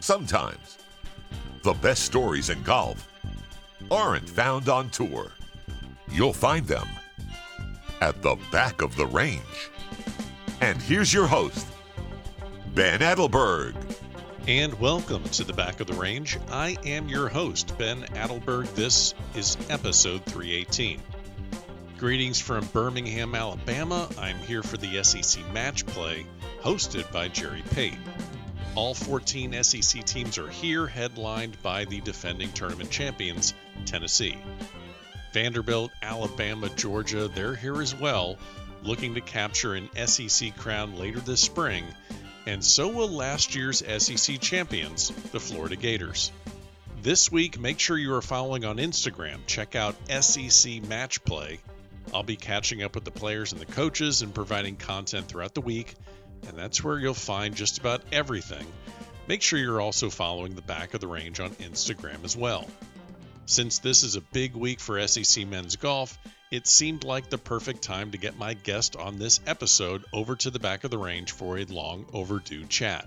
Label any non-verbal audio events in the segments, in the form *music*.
Sometimes the best stories in golf aren't found on tour. You'll find them at the back of the range. And here's your host, Ben Adelberg. And welcome to the back of the range. I am your host, Ben Adelberg. This is episode 318. Greetings from Birmingham, Alabama. I'm here for the SEC Match Play, hosted by Jerry Pate. All 14 SEC teams are here, headlined by the defending tournament champions, Tennessee. Vanderbilt, Alabama, Georgia, they're here as well, looking to capture an SEC crown later this spring, and so will last year's SEC champions, the Florida Gators. This week, make sure you are following on Instagram. Check out SEC Match Play. I'll be catching up with the players and the coaches and providing content throughout the week and that's where you'll find just about everything. Make sure you're also following the back of the range on Instagram as well. Since this is a big week for SEC men's golf, it seemed like the perfect time to get my guest on this episode over to the back of the range for a long overdue chat.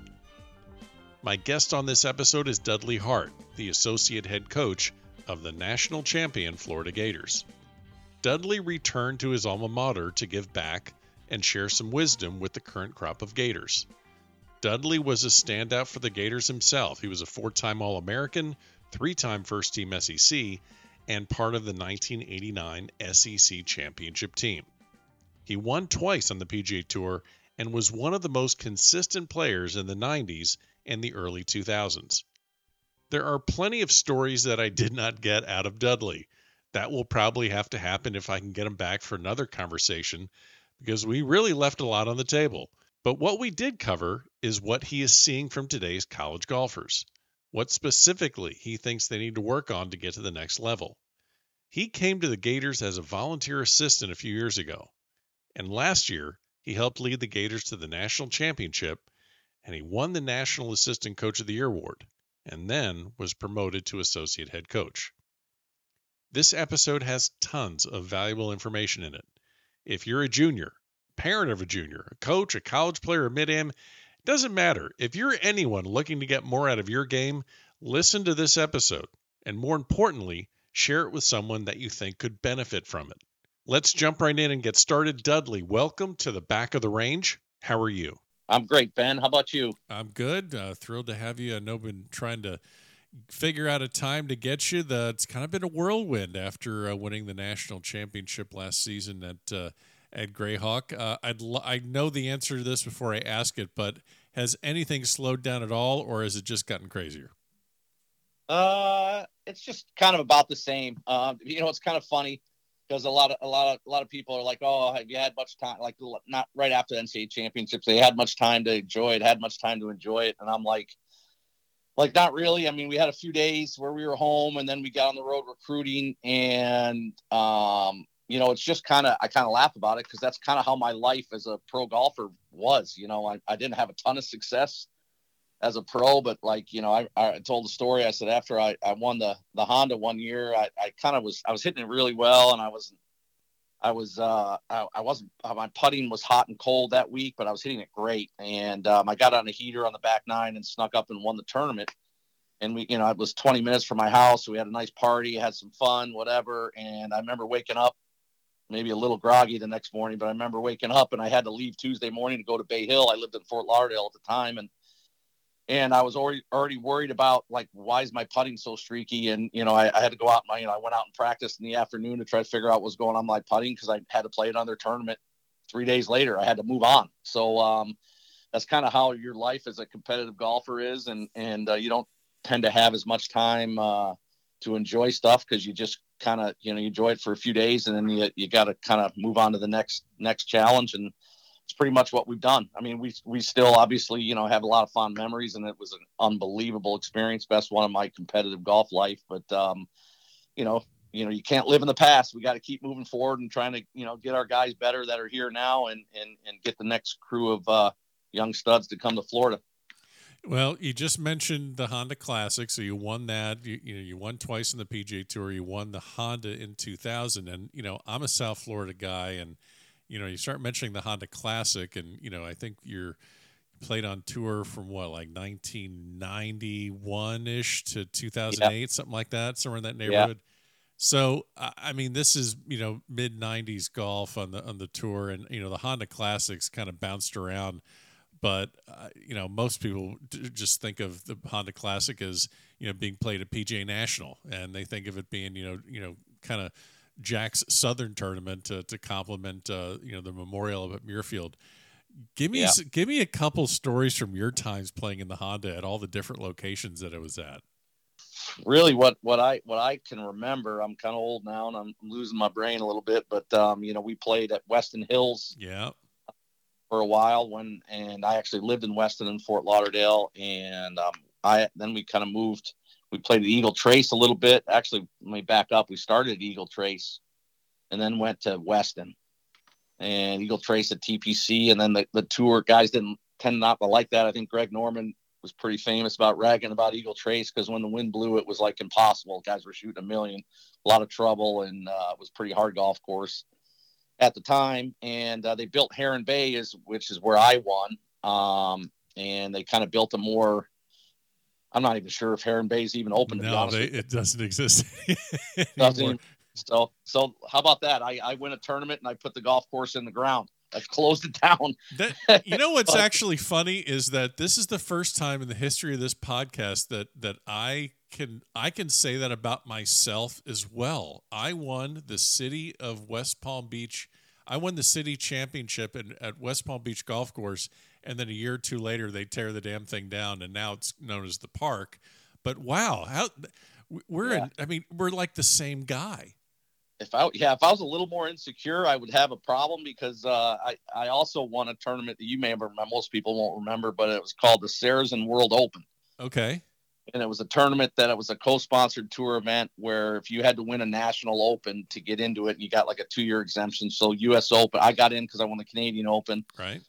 My guest on this episode is Dudley Hart, the associate head coach of the national champion Florida Gators. Dudley returned to his alma mater to give back and share some wisdom with the current crop of Gators. Dudley was a standout for the Gators himself. He was a four time All American, three time first team SEC, and part of the 1989 SEC championship team. He won twice on the PGA Tour and was one of the most consistent players in the 90s and the early 2000s. There are plenty of stories that I did not get out of Dudley. That will probably have to happen if I can get him back for another conversation because we really left a lot on the table. But what we did cover is what he is seeing from today's college golfers, what specifically he thinks they need to work on to get to the next level. He came to the Gators as a volunteer assistant a few years ago, and last year he helped lead the Gators to the national championship and he won the National Assistant Coach of the Year award and then was promoted to associate head coach. This episode has tons of valuable information in it if you're a junior, parent of a junior, a coach, a college player, a mid-am, doesn't matter. If you're anyone looking to get more out of your game, listen to this episode. And more importantly, share it with someone that you think could benefit from it. Let's jump right in and get started. Dudley, welcome to the back of the range. How are you? I'm great, Ben. How about you? I'm good. Uh, thrilled to have you. I know I've been trying to figure out a time to get you. The, it's kind of been a whirlwind after uh, winning the national championship last season at uh, at Grayhawk. Uh, I'd l- I know the answer to this before I ask it, but has anything slowed down at all, or has it just gotten crazier? Uh, it's just kind of about the same. Um, you know, it's kind of funny because a lot of a lot of a lot of people are like, "Oh, have you had much time?" Like, not right after the NCAA championships, they had much time to enjoy it, had much time to enjoy it, and I'm like, like not really. I mean we had a few days where we were home and then we got on the road recruiting and um you know it's just kind of i kind of laugh about it because that's kind of how my life as a pro golfer was you know? I, I didn't have a ton of success as a pro but like you know i, I told the story. I said after i, I won the the honda one year i, I kind of was i was hitting it really well and i was I was uh, I, I, wasn't uh, my putting was hot and cold that week, but I was hitting it great. And um, I got on a heater on the back nine and snuck up and won the tournament. And we, you know, it was 20 minutes from my house. So we had a nice party, had some fun, whatever. And I remember waking up, maybe a little groggy the next morning, but I remember waking up and I had to leave Tuesday morning to go to Bay Hill. I lived in Fort Lauderdale at the time, and and I was already already worried about like why is my putting so streaky? And you know I, I, had to go out my you know I went out and practiced in the afternoon to try to figure out what's going on my putting because I had to play another tournament three days later. I had to move on. So um, that's kind of how your life as a competitive golfer is and and uh, you don't tend to have as much time uh, to enjoy stuff because you just kind of you know you enjoy it for a few days and then you, you got to kind of move on to the next next challenge. And it's pretty much what we've done. I mean, we we still obviously you know have a lot of fond memories, and it was an unbelievable experience, best one of my competitive golf life. But um, you know, you know, you can't live in the past. We got to keep moving forward and trying to you know get our guys better that are here now, and and and get the next crew of uh, young studs to come to Florida. Well, you just mentioned the Honda Classic, so you won that. You, you know, you won twice in the PGA Tour. You won the Honda in 2000, and you know, I'm a South Florida guy, and you know, you start mentioning the Honda Classic, and you know, I think you're played on tour from what like 1991 ish to 2008, yeah. something like that, somewhere in that neighborhood. Yeah. So I mean, this is you know mid '90s golf on the on the tour, and you know the Honda Classics kind of bounced around, but uh, you know most people just think of the Honda Classic as you know being played at PGA National, and they think of it being you know you know kind of Jack's Southern tournament to, to complement uh, you know the Memorial at Muirfield. Give me yeah. give me a couple stories from your times playing in the Honda at all the different locations that it was at really what what I what I can remember. I'm kind of old now and I'm losing my brain a little bit, but um, you know, we played at Weston Hills. Yeah. For a while when and I actually lived in Weston and Fort Lauderdale and um, I then we kind of moved we played at Eagle Trace a little bit. Actually, let me back up. We started at Eagle Trace and then went to Weston and Eagle Trace at TPC and then the, the tour guys didn't tend not to like that. I think Greg Norman was pretty famous about ragging about Eagle Trace because when the wind blew, it was like impossible. Guys were shooting a million, a lot of trouble, and uh, it was pretty hard golf course at the time. And uh, they built Heron Bay, is which is where I won. Um, and they kind of built a more. I'm not even sure if Heron Bay is even open. No, they, it doesn't exist. *laughs* doesn't so, so how about that? I, I win a tournament and I put the golf course in the ground. I've closed it down. That, *laughs* you know what's but, actually funny is that this is the first time in the history of this podcast that that I can I can say that about myself as well. I won the city of West Palm Beach. I won the city championship in, at West Palm Beach Golf Course, and then a year or two later they tear the damn thing down, and now it's known as the park. But wow, how we're yeah. in, I mean we're like the same guy if I yeah, if I was a little more insecure, I would have a problem because uh, I I also won a tournament that you may remember. Most people won't remember, but it was called the Sarazen World Open. Okay. And it was a tournament that it was a co-sponsored tour event where if you had to win a national open to get into it, and you got like a two-year exemption. So U.S. Open, I got in because I won the Canadian Open. Right.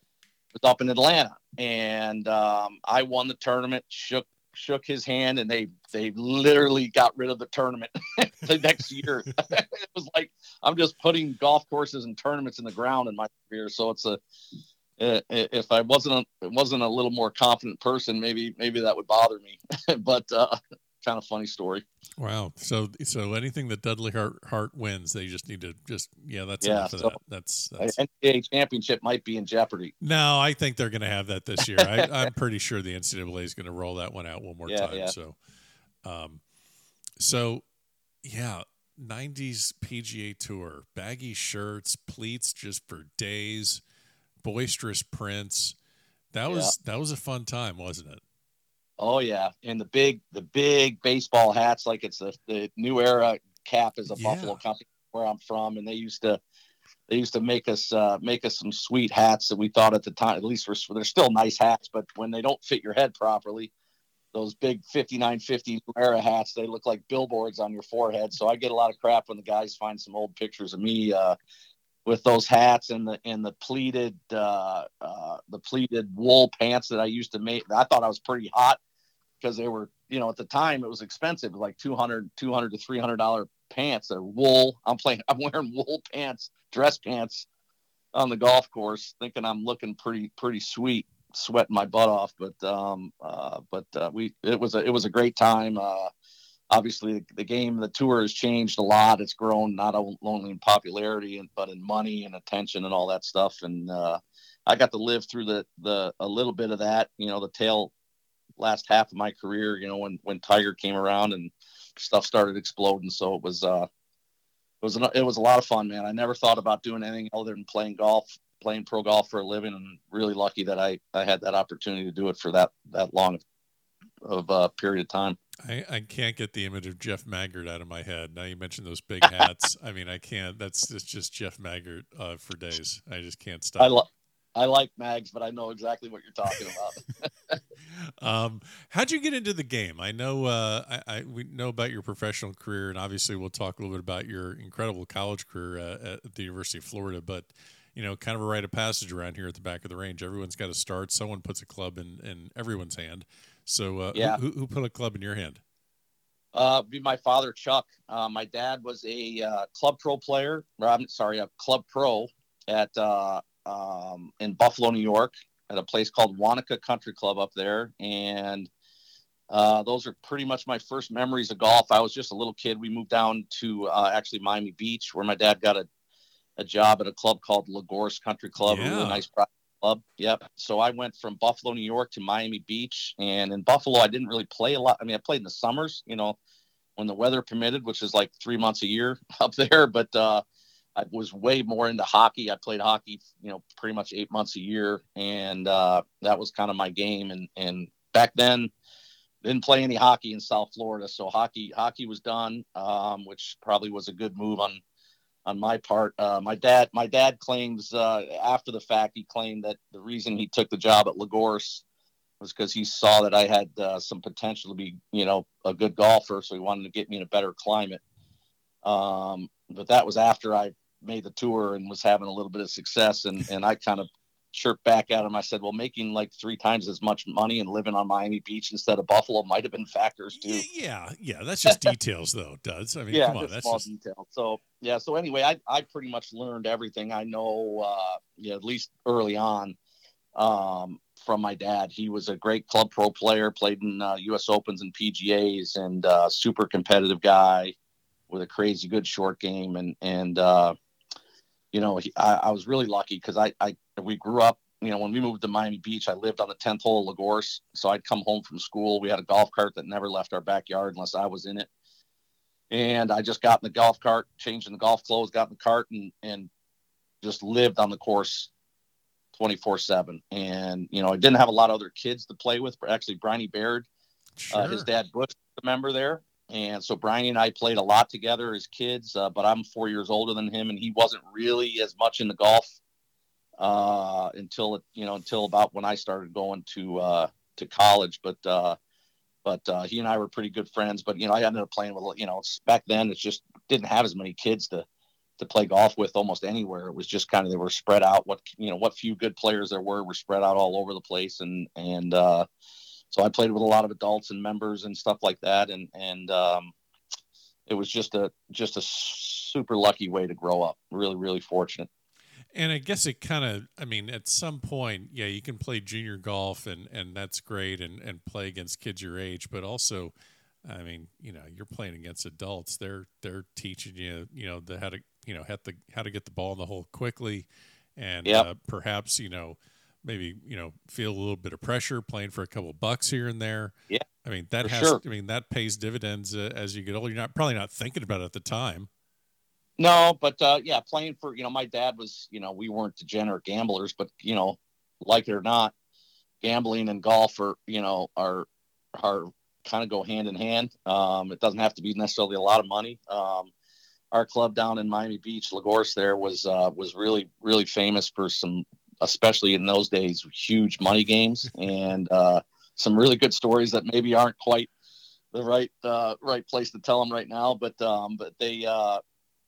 Was up in Atlanta, and um, I won the tournament. Shook shook his hand and they they literally got rid of the tournament *laughs* the next year. *laughs* it was like I'm just putting golf courses and tournaments in the ground in my career. So it's a if I wasn't a, wasn't a little more confident person, maybe maybe that would bother me. *laughs* but uh, kind of funny story. Wow. So so anything that Dudley Hart, Hart wins, they just need to just yeah, that's yeah, enough so of that. That's, that's NCAA championship might be in jeopardy. No, I think they're going to have that this year. I, am *laughs* pretty sure the NCAA is going to roll that one out one more yeah, time. Yeah. So, um, so yeah, 90s PGA Tour, baggy shirts, pleats just for days, boisterous prints. That was that was a fun time, wasn't it? Oh yeah, and the big the big baseball hats, like it's the the new era cap is a yeah. Buffalo company where I'm from, and they used to they used to make us uh, make us some sweet hats that we thought at the time at least were they're still nice hats, but when they don't fit your head properly, those big 5950 era hats they look like billboards on your forehead. So I get a lot of crap when the guys find some old pictures of me uh, with those hats and the and the pleated uh, uh, the pleated wool pants that I used to make. I thought I was pretty hot because they were, you know, at the time it was expensive, like 200, 200 to 300 dollar pants. They're wool. I'm playing, I'm wearing wool pants, dress pants on the golf course, thinking I'm looking pretty, pretty sweet, sweating my butt off. But, um, uh, but, uh, we, it was a, it was a great time. Uh, obviously the, the game, the tour has changed a lot. It's grown not only in popularity, and but in money and attention and all that stuff. And, uh, I got to live through the, the, a little bit of that, you know, the tail, last half of my career, you know, when when Tiger came around and stuff started exploding. So it was uh it was an, it was a lot of fun, man. I never thought about doing anything other than playing golf, playing pro golf for a living, and really lucky that I I had that opportunity to do it for that that long of a uh, period of time. I, I can't get the image of Jeff Maggert out of my head. Now you mentioned those big *laughs* hats. I mean, I can't. That's it's just Jeff Maggert uh, for days. I just can't stop. I, lo- I like mags, but I know exactly what you're talking about. *laughs* um, how'd you get into the game? I know uh, I, I, we know about your professional career, and obviously we'll talk a little bit about your incredible college career uh, at the University of Florida. But you know, kind of a rite of passage around here at the back of the range. Everyone's got to start. Someone puts a club in, in everyone's hand. So, uh, yeah. who, who, put a club in your hand? Uh, be my father, Chuck. Uh, my dad was a uh, club pro player. I'm sorry, a club pro at uh, um, in Buffalo, New York, at a place called Wanakah Country Club up there, and uh, those are pretty much my first memories of golf. I was just a little kid. We moved down to uh, actually Miami Beach, where my dad got a, a job at a club called La Gorce Country Club, yeah. a really nice private club. Yep. So I went from Buffalo, New York, to Miami Beach, and in Buffalo, I didn't really play a lot. I mean, I played in the summers, you know, when the weather permitted, which is like three months a year *laughs* up there. But uh, I was way more into hockey. I played hockey, you know, pretty much eight months a year, and uh, that was kind of my game. And and back then didn't play any hockey in South Florida, so hockey hockey was done, um, which probably was a good move on on my part. Uh, my dad my dad claims uh, after the fact he claimed that the reason he took the job at La Gorce was because he saw that I had uh, some potential to be you know a good golfer, so he wanted to get me in a better climate. Um, but that was after I made the tour and was having a little bit of success, and and I kind of chirped back at him. I said, "Well, making like three times as much money and living on Miami Beach instead of Buffalo might have been factors too." Yeah, yeah, that's just details, though. Does I mean, yeah, come on, that's small just... detail. So yeah, so anyway, I I pretty much learned everything I know, uh, yeah, at least early on, um, from my dad. He was a great club pro player, played in uh, U.S. Opens and PGA's, and uh, super competitive guy with a crazy good short game, and and uh, you know, he, I, I, was really lucky because I, I we grew up. You know, when we moved to Miami Beach, I lived on the 10th hole of La Gorce. So I'd come home from school. We had a golf cart that never left our backyard unless I was in it. And I just got in the golf cart, changed in the golf clothes, got in the cart, and and just lived on the course 24 7 and you know i didn't have a lot of other kids to play with actually Briny Baird sure. uh, his dad bush a member there and so Briny and I played a lot together as kids, uh, but I'm four years older than him, and he wasn't really as much into golf uh, until you know until about when I started going to uh, to college. But uh, but uh, he and I were pretty good friends. But you know, I ended up playing with you know back then it just didn't have as many kids to to play golf with almost anywhere. It was just kind of they were spread out. What you know, what few good players there were were spread out all over the place, and and uh, so I played with a lot of adults and members and stuff like that, and and um, it was just a just a super lucky way to grow up. Really, really fortunate. And I guess it kind of, I mean, at some point, yeah, you can play junior golf and, and that's great and, and play against kids your age, but also, I mean, you know, you're playing against adults. They're, they're teaching you, you know, the, how to, you know, how to, how to get the ball in the hole quickly and yep. uh, perhaps, you know, maybe you know feel a little bit of pressure playing for a couple bucks here and there. Yeah, I mean that has. Sure. I mean that pays dividends uh, as you get older. You're not probably not thinking about it at the time. No, but uh, yeah, playing for you know my dad was you know we weren't degenerate gamblers, but you know like it or not, gambling and golf are you know are are kind of go hand in hand. Um, it doesn't have to be necessarily a lot of money. Um, our club down in Miami Beach, La Gorce, there was uh, was really really famous for some especially in those days, huge money games and uh, some really good stories that maybe aren't quite the right uh, right place to tell them right now. But um, but they uh,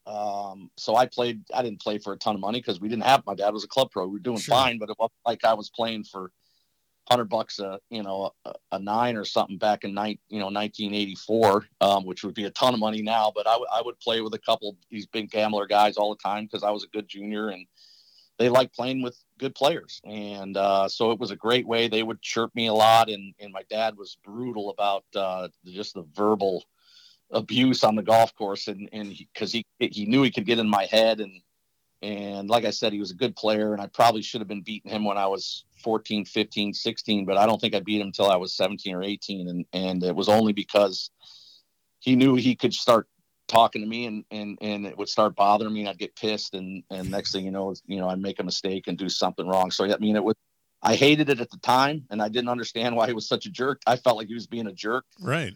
um, so I played. I didn't play for a ton of money because we didn't have. My dad was a club pro. We were doing sure. fine, but it wasn't like I was playing for hundred bucks a you know a, a, nine or something back in night you know 1984 um, which would be a ton of money now but I, w- I would play with a couple these big gambler guys all the time because I was a good junior and they like playing with good players. And uh, so it was a great way. They would chirp me a lot. And, and my dad was brutal about uh, just the verbal abuse on the golf course. And, and because he, he, he knew he could get in my head. And, and like I said, he was a good player. And I probably should have been beating him when I was 14, 15, 16, but I don't think I beat him until I was 17 or 18. And, and it was only because he knew he could start talking to me and and and it would start bothering me and I'd get pissed and and next thing you know you know I'd make a mistake and do something wrong. So I mean it was I hated it at the time and I didn't understand why he was such a jerk. I felt like he was being a jerk. Right.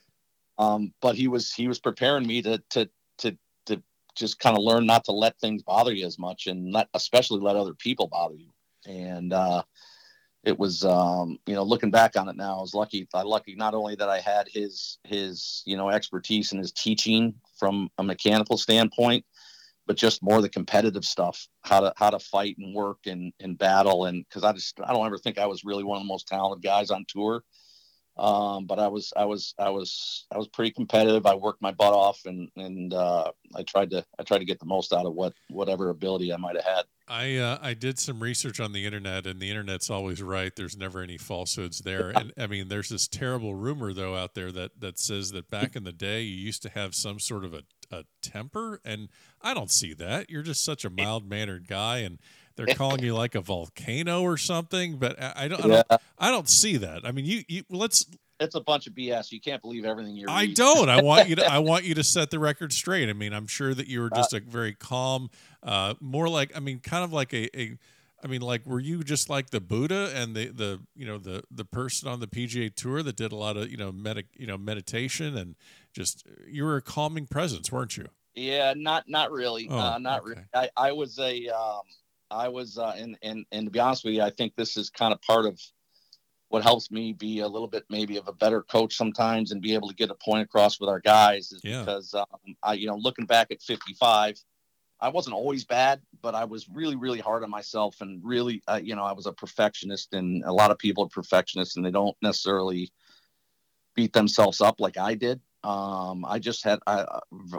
Um but he was he was preparing me to to to to just kind of learn not to let things bother you as much and let especially let other people bother you. And uh it was um, you know looking back on it now i was lucky i lucky not only that i had his his you know expertise and his teaching from a mechanical standpoint but just more the competitive stuff how to how to fight and work and and battle. And because i just i don't ever think i was really one of the most talented guys on tour. Um, but i was i was i was i was pretty competitive. I worked my butt off and and uh, i tried to i tried to get the most out of what whatever ability i might have had I uh, I did some research on the internet, and the internet's always right. There's never any falsehoods there. *laughs* And I mean, there's this terrible rumor though out there that that says that back in the day you used to have some sort of a, a temper, and I don't see that. You're just such a mild mannered guy, and they're calling you like a volcano or something. But I, I don't, I don't, I don't see that. I mean, you, you let's it's a bunch of BS. You can't believe everything you're. I don't. I want you to. I *laughs* want you to set the record straight. I mean, I'm sure that you were just uh, a very calm, uh, more like. I mean, kind of like a, a. I mean, like, were you just like the Buddha and the the you know the the person on the PGA Tour that did a lot of you know med you know meditation and just you were a calming presence, weren't you? Yeah, not not really. Oh, uh, not okay. really. I I was a um, I was uh, and and and to be honest with you, I think this is kind of part of what helps me be a little bit maybe of a better coach sometimes and be able to get a point across with our guys is yeah. because um, I, you know, looking back at 55, I wasn't always bad, but I was really, really hard on myself and really, uh, you know, I was a perfectionist and a lot of people are perfectionists and they don't necessarily beat themselves up like I did. Um, I just had I,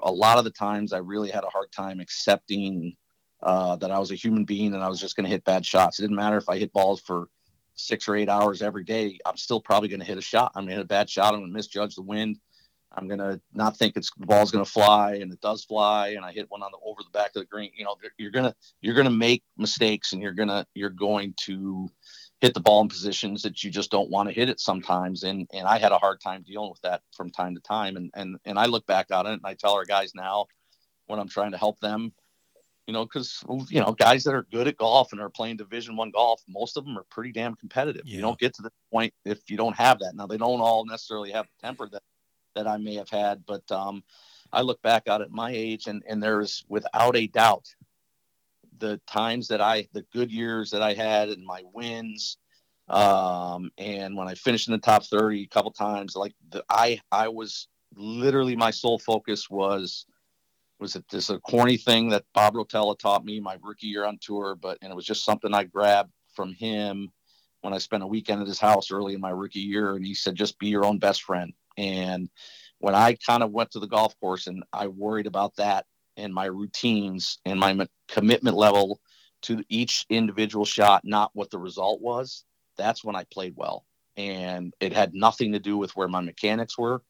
a lot of the times I really had a hard time accepting uh, that I was a human being and I was just going to hit bad shots. It didn't matter if I hit balls for six or eight hours every day, I'm still probably going to hit a shot. I'm going to hit a bad shot. I'm going to misjudge the wind. I'm going to not think it's the ball's going to fly and it does fly. And I hit one on the, over the back of the green. You know, you're going to, you're going to make mistakes and you're going to, you're going to hit the ball in positions that you just don't want to hit it sometimes. And, and I had a hard time dealing with that from time to time. And, and, and I look back on it and I tell our guys now when I'm trying to help them, you know, because you know guys that are good at golf and are playing Division One golf, most of them are pretty damn competitive. Yeah. You don't get to the point if you don't have that. Now they don't all necessarily have the temper that that I may have had, but um, I look back out at my age, and and there's without a doubt the times that I, the good years that I had, and my wins, um, and when I finished in the top thirty a couple times, like the I I was literally my sole focus was was it this a corny thing that Bob Rotella taught me my rookie year on tour, but and it was just something I grabbed from him when I spent a weekend at his house early in my rookie year, and he said, "Just be your own best friend." And when I kind of went to the golf course and I worried about that and my routines and my commitment level to each individual shot, not what the result was, that's when I played well. And it had nothing to do with where my mechanics were.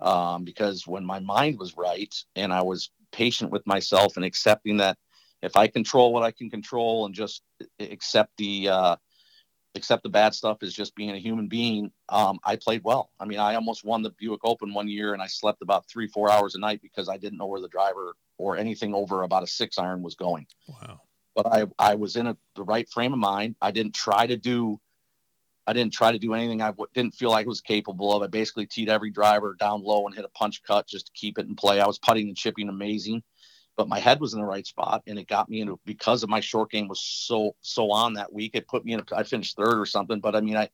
Um, because when my mind was right and I was patient with myself and accepting that if I control what I can control and just accept the uh, accept the bad stuff as just being a human being, um, I played well. I mean, I almost won the Buick Open one year, and I slept about three four hours a night because I didn't know where the driver or anything over about a six iron was going. Wow! But I I was in a, the right frame of mind. I didn't try to do I didn't try to do anything I w- didn't feel like I was capable of. I basically teed every driver down low and hit a punch cut just to keep it in play. I was putting and chipping amazing, but my head was in the right spot and it got me into because of my short game was so so on that week. It put me in. A, I finished third or something, but I mean I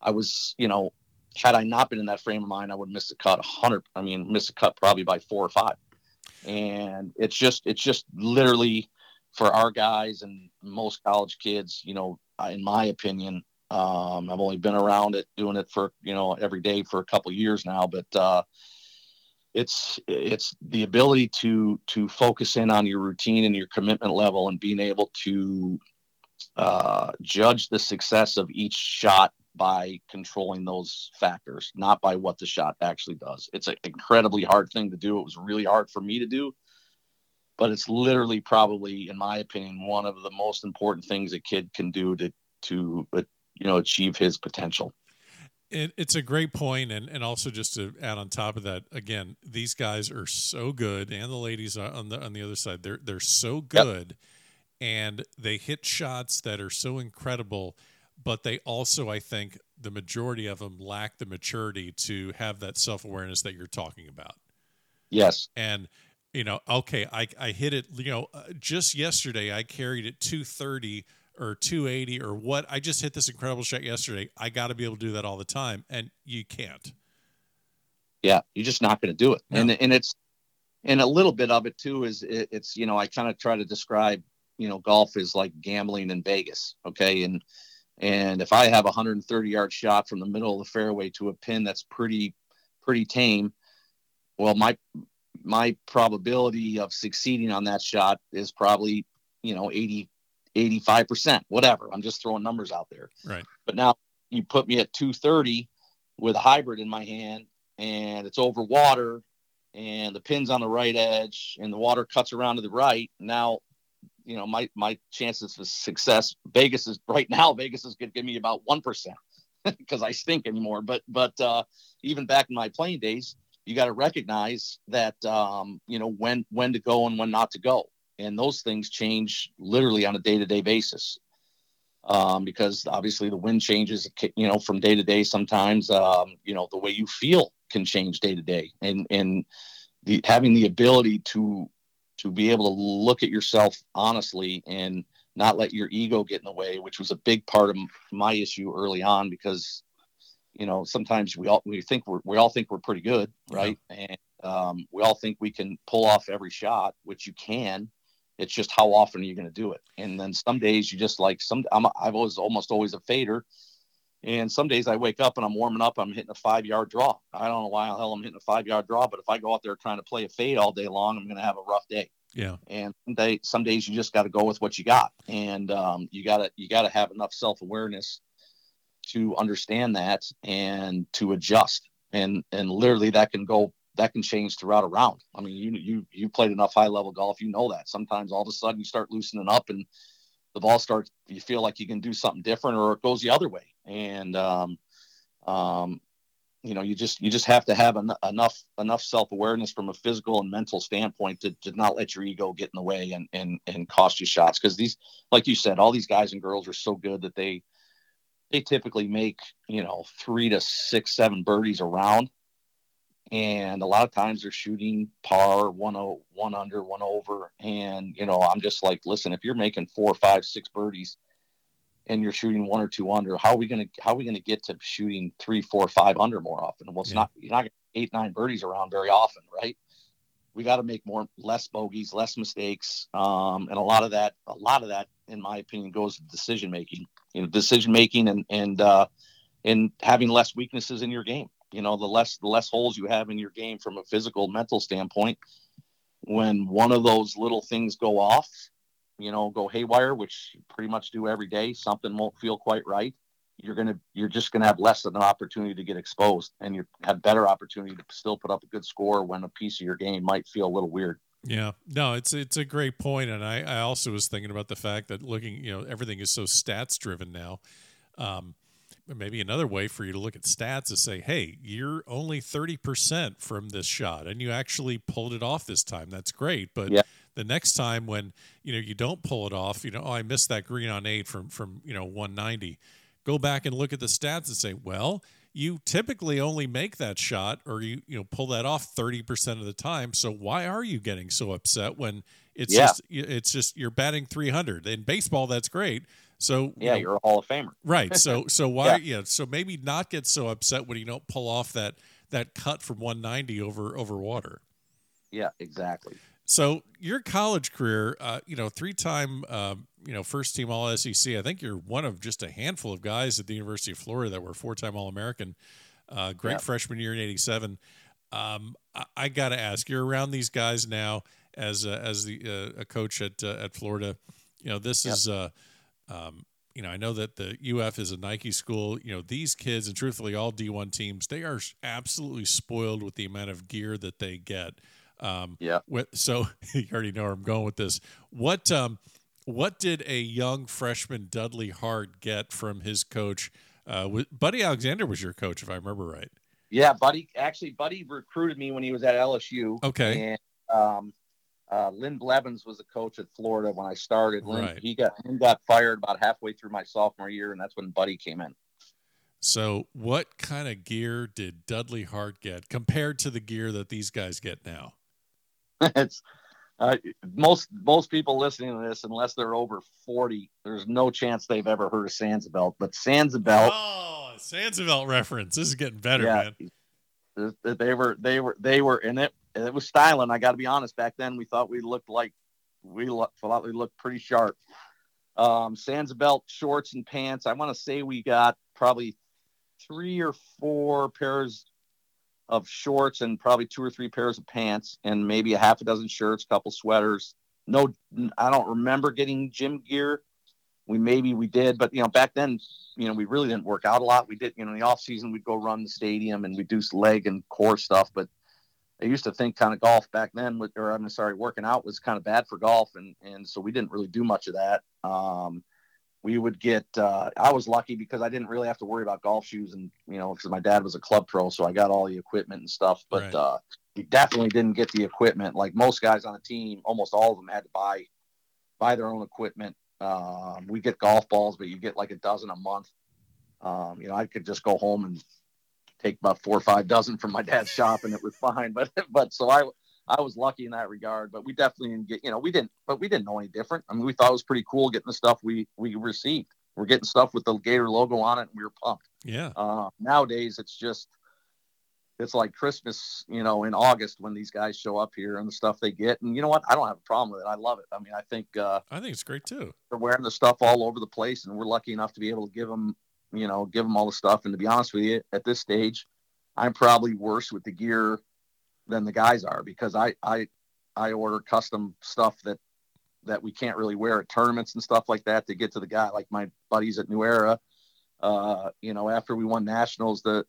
I was you know had I not been in that frame of mind, I would miss the cut hundred. I mean miss a cut probably by four or five. And it's just it's just literally for our guys and most college kids, you know, in my opinion, um, I've only been around it, doing it for you know every day for a couple years now, but uh, it's it's the ability to to focus in on your routine and your commitment level, and being able to uh, judge the success of each shot by controlling those factors, not by what the shot actually does. It's an incredibly hard thing to do. It was really hard for me to do, but it's literally probably, in my opinion, one of the most important things a kid can do to to you know achieve his potential. It, it's a great point, and and also just to add on top of that, again, these guys are so good, and the ladies on the on the other side, they're they're so good, yep. and they hit shots that are so incredible, but they also, I think, the majority of them lack the maturity to have that self awareness that you're talking about. Yes, and you know, okay, I I hit it. You know, uh, just yesterday I carried it 230 or 280 or what. I just hit this incredible shot yesterday. I got to be able to do that all the time, and you can't. Yeah, you're just not going to do it. No. And and it's and a little bit of it too is it, it's you know I kind of try to describe you know golf is like gambling in Vegas. Okay, and and if I have a 130 yard shot from the middle of the fairway to a pin that's pretty pretty tame, well my my probability of succeeding on that shot is probably you know 80 85%, whatever. I'm just throwing numbers out there. Right. But now you put me at 230 with a hybrid in my hand and it's over water and the pin's on the right edge and the water cuts around to the right. Now, you know, my, my chances of success, Vegas is *laughs* right now, Vegas is going to give me about 1% because *laughs* I stink anymore. But, but, uh, even back in my playing days, you got to recognize that, um, you know, when, when to go and when not to go. And those things change literally on a day to day basis um, because obviously the wind changes, you know, from day to day. Sometimes, um, you know, the way you feel can change day to day, and and the having the ability to to be able to look at yourself honestly and not let your ego get in the way, which was a big part of my issue early on because you know sometimes we all we think we're we all think we're pretty good, right? Yeah. And um, we all think we can pull off every shot, which you can it's just how often are you going to do it? And then some days you just like some. I'm I've always almost always a fader, and some days I wake up and I'm warming up. I'm hitting a five yard draw. I don't know why the hell I'm hitting a five yard draw, but if I go out there trying to play a fade all day long, I'm going to have a rough day. Yeah. And some, day, some days you just got to go with what you got, and um, you got to you got to have enough self awareness to understand that and to adjust. And and literally that can go that can change throughout a round. I mean, you you you played enough high level golf, you know that. Sometimes all of a sudden you start loosening up and the ball starts. You feel like you can do something different, or it goes the other way. And um, um, you know, you just you just have to have en- enough enough self awareness from a physical and mental standpoint to, to not let your ego get in the way and and and cost you shots. Because these, like you said, all these guys and girls are so good that they they typically make you know three to six seven birdies around and a lot of times they're shooting par one oh one under one over. And you know i'm just like listen if you're making four five six birdies and you're shooting one or two under how are we going to how are we going to get to shooting three four five under more often? Well it's yeah. not you're not eight nine birdies around very often right? We got to make more less bogeys less mistakes. Um, and a lot of that a lot of that in my opinion goes to decision making you know decision making and and uh and having less weaknesses in your game you know the less the less holes you have in your game from a physical mental standpoint when one of those little things go off you know go haywire which pretty much do every day something won't feel quite right you're gonna you're just gonna have less of an opportunity to get exposed and you have better opportunity to still put up a good score when a piece of your game might feel a little weird yeah, no, it's it's a great point, and I, I also was thinking about the fact that looking, you know, everything is so stats driven now. Um, maybe another way for you to look at stats is say, hey, you're only 30% from this shot and you actually pulled it off this time. That's great. But yeah. the next time when, you know, you don't pull it off, you know, oh, I missed that green on eight from, from, you know, 190. Go back and look at the stats and say, well, you typically only make that shot or you, you know, pull that off 30% of the time. So why are you getting so upset when it's yeah. just, it's just, you're batting 300 in baseball. That's great so yeah, you are a Hall of Famer, right? So so *laughs* why yeah. yeah. So maybe not get so upset when you don't pull off that that cut from 190 over over water. Yeah, exactly. So your college career, uh, you know, three time, um, you know, first team All SEC. I think you're one of just a handful of guys at the University of Florida that were four time All American. Uh, great yeah. freshman year in '87. Um, I, I got to ask, you're around these guys now as a, as the uh, a coach at uh, at Florida. You know, this yep. is uh, um, you know, I know that the UF is a Nike school. You know, these kids, and truthfully, all D1 teams, they are absolutely spoiled with the amount of gear that they get. Um, yeah. With, so *laughs* you already know where I'm going with this. What um, what did a young freshman Dudley Hart get from his coach? Uh, Buddy Alexander was your coach, if I remember right. Yeah, Buddy. Actually, Buddy recruited me when he was at LSU. Okay. And um, uh, Lynn Blevins was a coach at Florida when I started. Lynn, right. he got he got fired about halfway through my sophomore year, and that's when Buddy came in. So, what kind of gear did Dudley Hart get compared to the gear that these guys get now? *laughs* it's uh, most most people listening to this, unless they're over forty, there's no chance they've ever heard of Sansabelt. But Sansabelt, oh, Sansabelt reference. This is getting better, yeah, man. They were they were they were in it it was styling. I got to be honest. Back then, we thought we looked like we thought we looked pretty sharp. Um, belt, shorts and pants. I want to say we got probably three or four pairs of shorts and probably two or three pairs of pants and maybe a half a dozen shirts, couple sweaters. No, I don't remember getting gym gear. we maybe we did, but you know, back then, you know, we really didn't work out a lot. We did, you know, in the off season, we'd go run the stadium and we'd do leg and core stuff. But I used to think kind of golf back then, with, or I'm sorry, working out was kind of bad for golf, and and so we didn't really do much of that. Um, we would get. Uh, I was lucky because I didn't really have to worry about golf shoes, and you know, because my dad was a club pro, so I got all the equipment and stuff. But right. uh, we definitely didn't get the equipment like most guys on the team. Almost all of them had to buy buy their own equipment. Um, we get golf balls, but you get like a dozen a month. Um, you know, I could just go home and take about four or five dozen from my dad's shop, and it was fine. *laughs* But but so I I was lucky in that regard. But we definitely didn't get you know we didn't but we didn't know any different. I mean, we thought it was pretty cool getting the stuff we we received. We're getting stuff with the Gator logo on it, and we were pumped. Yeah. Uh, nowadays, it's just it's like Christmas, you know, in August when these guys show up here and the stuff they get. And you know what? I don't have a problem with it. I love it. I mean, I think uh, I think it's great too. They're wearing the stuff all over the place, and we're lucky enough to be able to give them, you know, give them all the stuff. And to be honest with you, at this stage, I'm probably worse with the gear than the guys are because I I I order custom stuff that that we can't really wear at tournaments and stuff like that to get to the guy like my buddies at New Era. Uh, you know, after we won nationals, the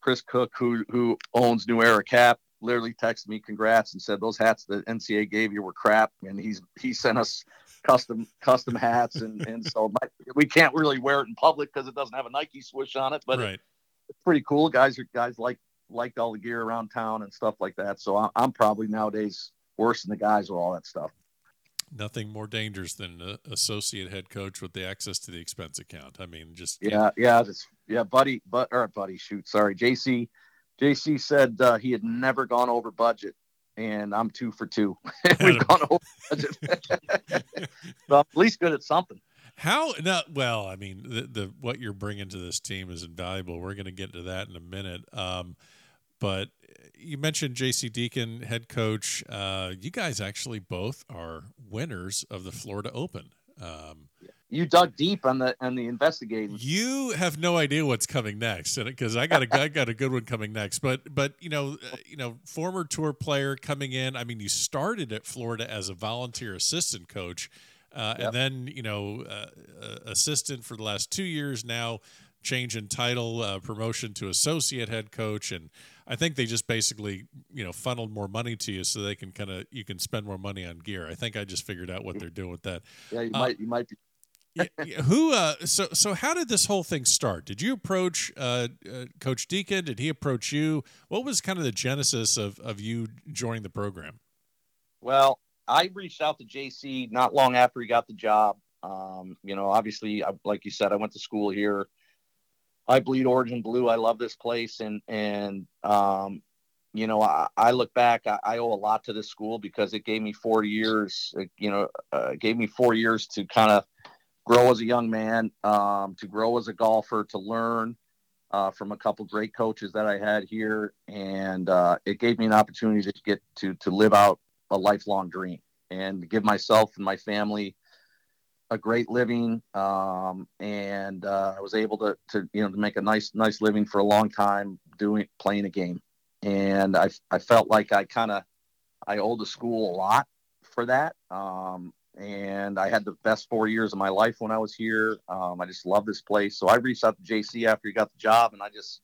Chris Cook, who who owns New Era Cap, literally texted me congrats and said those hats that NCAA gave you were crap, and he's he sent us custom custom hats, and and so my, we can't really wear it in public because it doesn't have a Nike swoosh on it, but right. it, it's pretty cool. Guys are guys like liked all the gear around town and stuff like that. So I, I'm probably nowadays worse than the guys with all that stuff nothing more dangerous than an associate head coach with the access to the expense account. I mean, just yeah, yeah, just yeah, buddy, but or buddy, shoot, sorry, JC, JC said uh, he had never gone over budget, and I'm two for two. *laughs* *laughs* We've gone over budget, *laughs* so I'm at least good at something. How now? Well, I mean, the, the what you're bringing to this team is invaluable. We're going to get to that in a minute. Um, but you mentioned JC Deacon, head coach. Uh, you guys actually both are winners of the Florida Open. Um, you dug deep on the on the investigating. You have no idea what's coming next, because I got a I got a good one coming next. But but you know uh, you know former tour player coming in. I mean, you started at Florida as a volunteer assistant coach, uh, yep. and then you know uh, uh, assistant for the last two years now change in title, uh, promotion to associate head coach, and I think they just basically you know funneled more money to you so they can kind of you can spend more money on gear. I think I just figured out what they're doing with that. Yeah, you might you might be. *laughs* who uh so so how did this whole thing start did you approach uh, uh, coach deacon did he approach you what was kind of the genesis of of you joining the program well i reached out to jc not long after he got the job um, you know obviously like you said i went to school here I bleed orange and blue. I love this place, and and um, you know, I, I look back. I, I, owe a lot to this school because it gave me four years. You know, uh, gave me four years to kind of grow as a young man, um, to grow as a golfer, to learn uh, from a couple great coaches that I had here, and uh, it gave me an opportunity to get to to live out a lifelong dream and give myself and my family a great living, um, and uh, I was able to, to you know to make a nice nice living for a long time doing playing a game, and I I felt like I kind of I owe the school a lot for that, um, and I had the best four years of my life when I was here. Um, I just love this place, so I reached out to JC after he got the job, and I just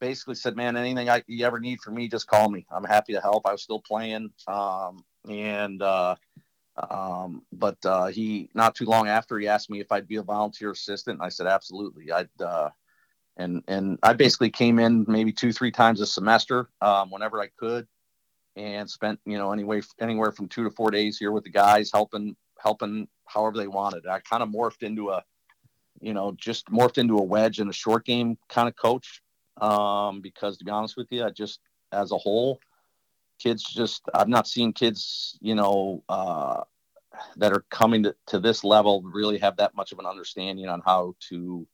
basically said, "Man, anything I, you ever need from me, just call me. I'm happy to help." I was still playing, um, and uh, um, but uh, he, not too long after, he asked me if I'd be a volunteer assistant. and I said, absolutely. I'd, uh, and, and I basically came in maybe two, three times a semester, um, whenever I could and spent, you know, anyway, anywhere from two to four days here with the guys helping, helping however they wanted. I kind of morphed into a, you know, just morphed into a wedge and a short game kind of coach. Um, because to be honest with you, I just, as a whole, kids just I've not seen kids, you know, uh, that are coming to, to this level really have that much of an understanding on how to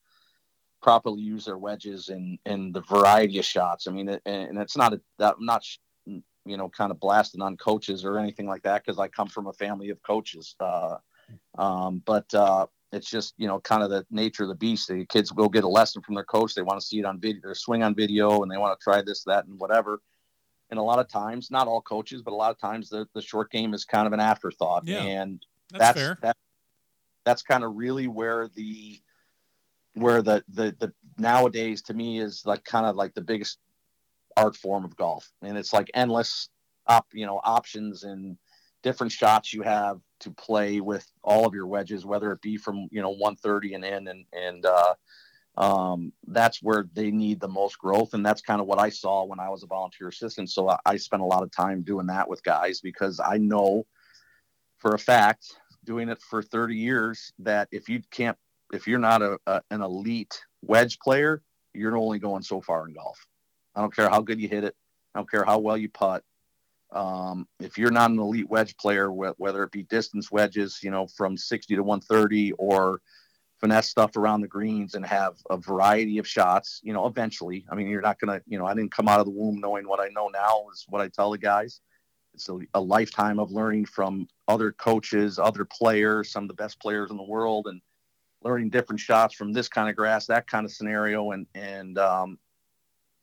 properly use their wedges and and the variety of shots. I mean, and it's not a, that I'm not you know kind of blasting on coaches or anything like that because I come from a family of coaches. Uh, um, but uh, it's just you know kind of the nature of the beast. The kids go get a lesson from their coach. They want to see it on video, their swing on video, and they want to try this, that, and whatever and a lot of times, not all coaches, but a lot of times the, the short game is kind of an afterthought. Yeah, and that's, that's fair. That, that's kind of really where the where the, the the nowadays to me is like kind of like the biggest art form of golf and it's like endless op you know options and different shots you have to play with all of your wedges whether it be from you know 130 and in and and uh um, that's where they need the most growth. And that's kind of what I saw when I was a volunteer assistant. So I, I spent a lot of time doing that with guys because I know for a fact, doing it for 30 years, that if you can't, if you're not a, a an elite wedge player, you're only going so far in golf. I don't care how good you hit it. I don't care how well you putt. Um, if you're not an elite wedge player, whether it be distance wedges, you know, from 60 to 130 or finesse stuff around the greens and have a variety of shots, you know, eventually. I mean, you're not going to, you know, I didn't come out of the womb knowing what I know now is what I tell the guys. It's a, a, lifetime of learning from other coaches, other players, some of the best players in the world, and learning different shots from this kind of grass, that kind of scenario. And, and, um,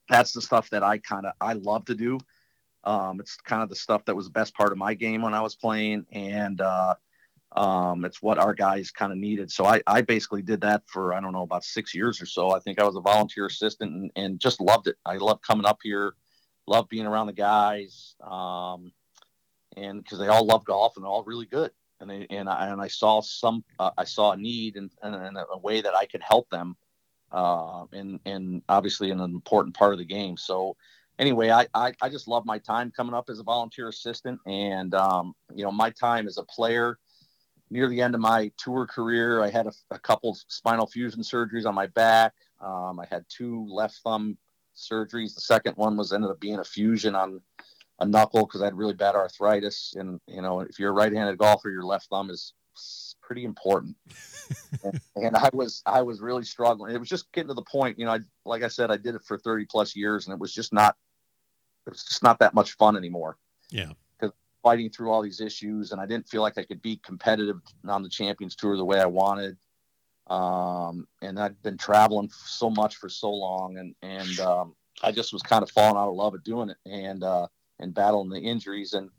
that's the stuff that I kind of, I love to do. Um, it's kind of the stuff that was the best part of my game when I was playing. And, uh, um, it's what our guys kind of needed. So I, I basically did that for, I don't know, about six years or so. I think I was a volunteer assistant and, and just loved it. I loved coming up here, loved being around the guys. Um, and cause they all love golf and they're all really good. And they, and I, and I saw some, uh, I saw a need and, and, a way that I could help them. Uh, and, and obviously an important part of the game. So, anyway, I, I, I just love my time coming up as a volunteer assistant and, um, you know, my time as a player, near the end of my tour career, I had a, a couple spinal fusion surgeries on my back. Um, I had two left thumb surgeries. The second one was ended up being a fusion on a knuckle because I had really bad arthritis. And you know, if you're a right-handed golfer, your left thumb is pretty important. and, *laughs* and, I was I was really struggling. It was just getting to the point. You know, I like I said, I did it for 30 plus years, and it was just not it was just not that much fun anymore. Yeah Because fighting through all these issues, and I didn't feel like I could be competitive on the Champions Tour the way I wanted. Um, and I'd been traveling so much for so long, and and um, I just was kind of falling out of love with doing it, and uh, and battling the injuries. And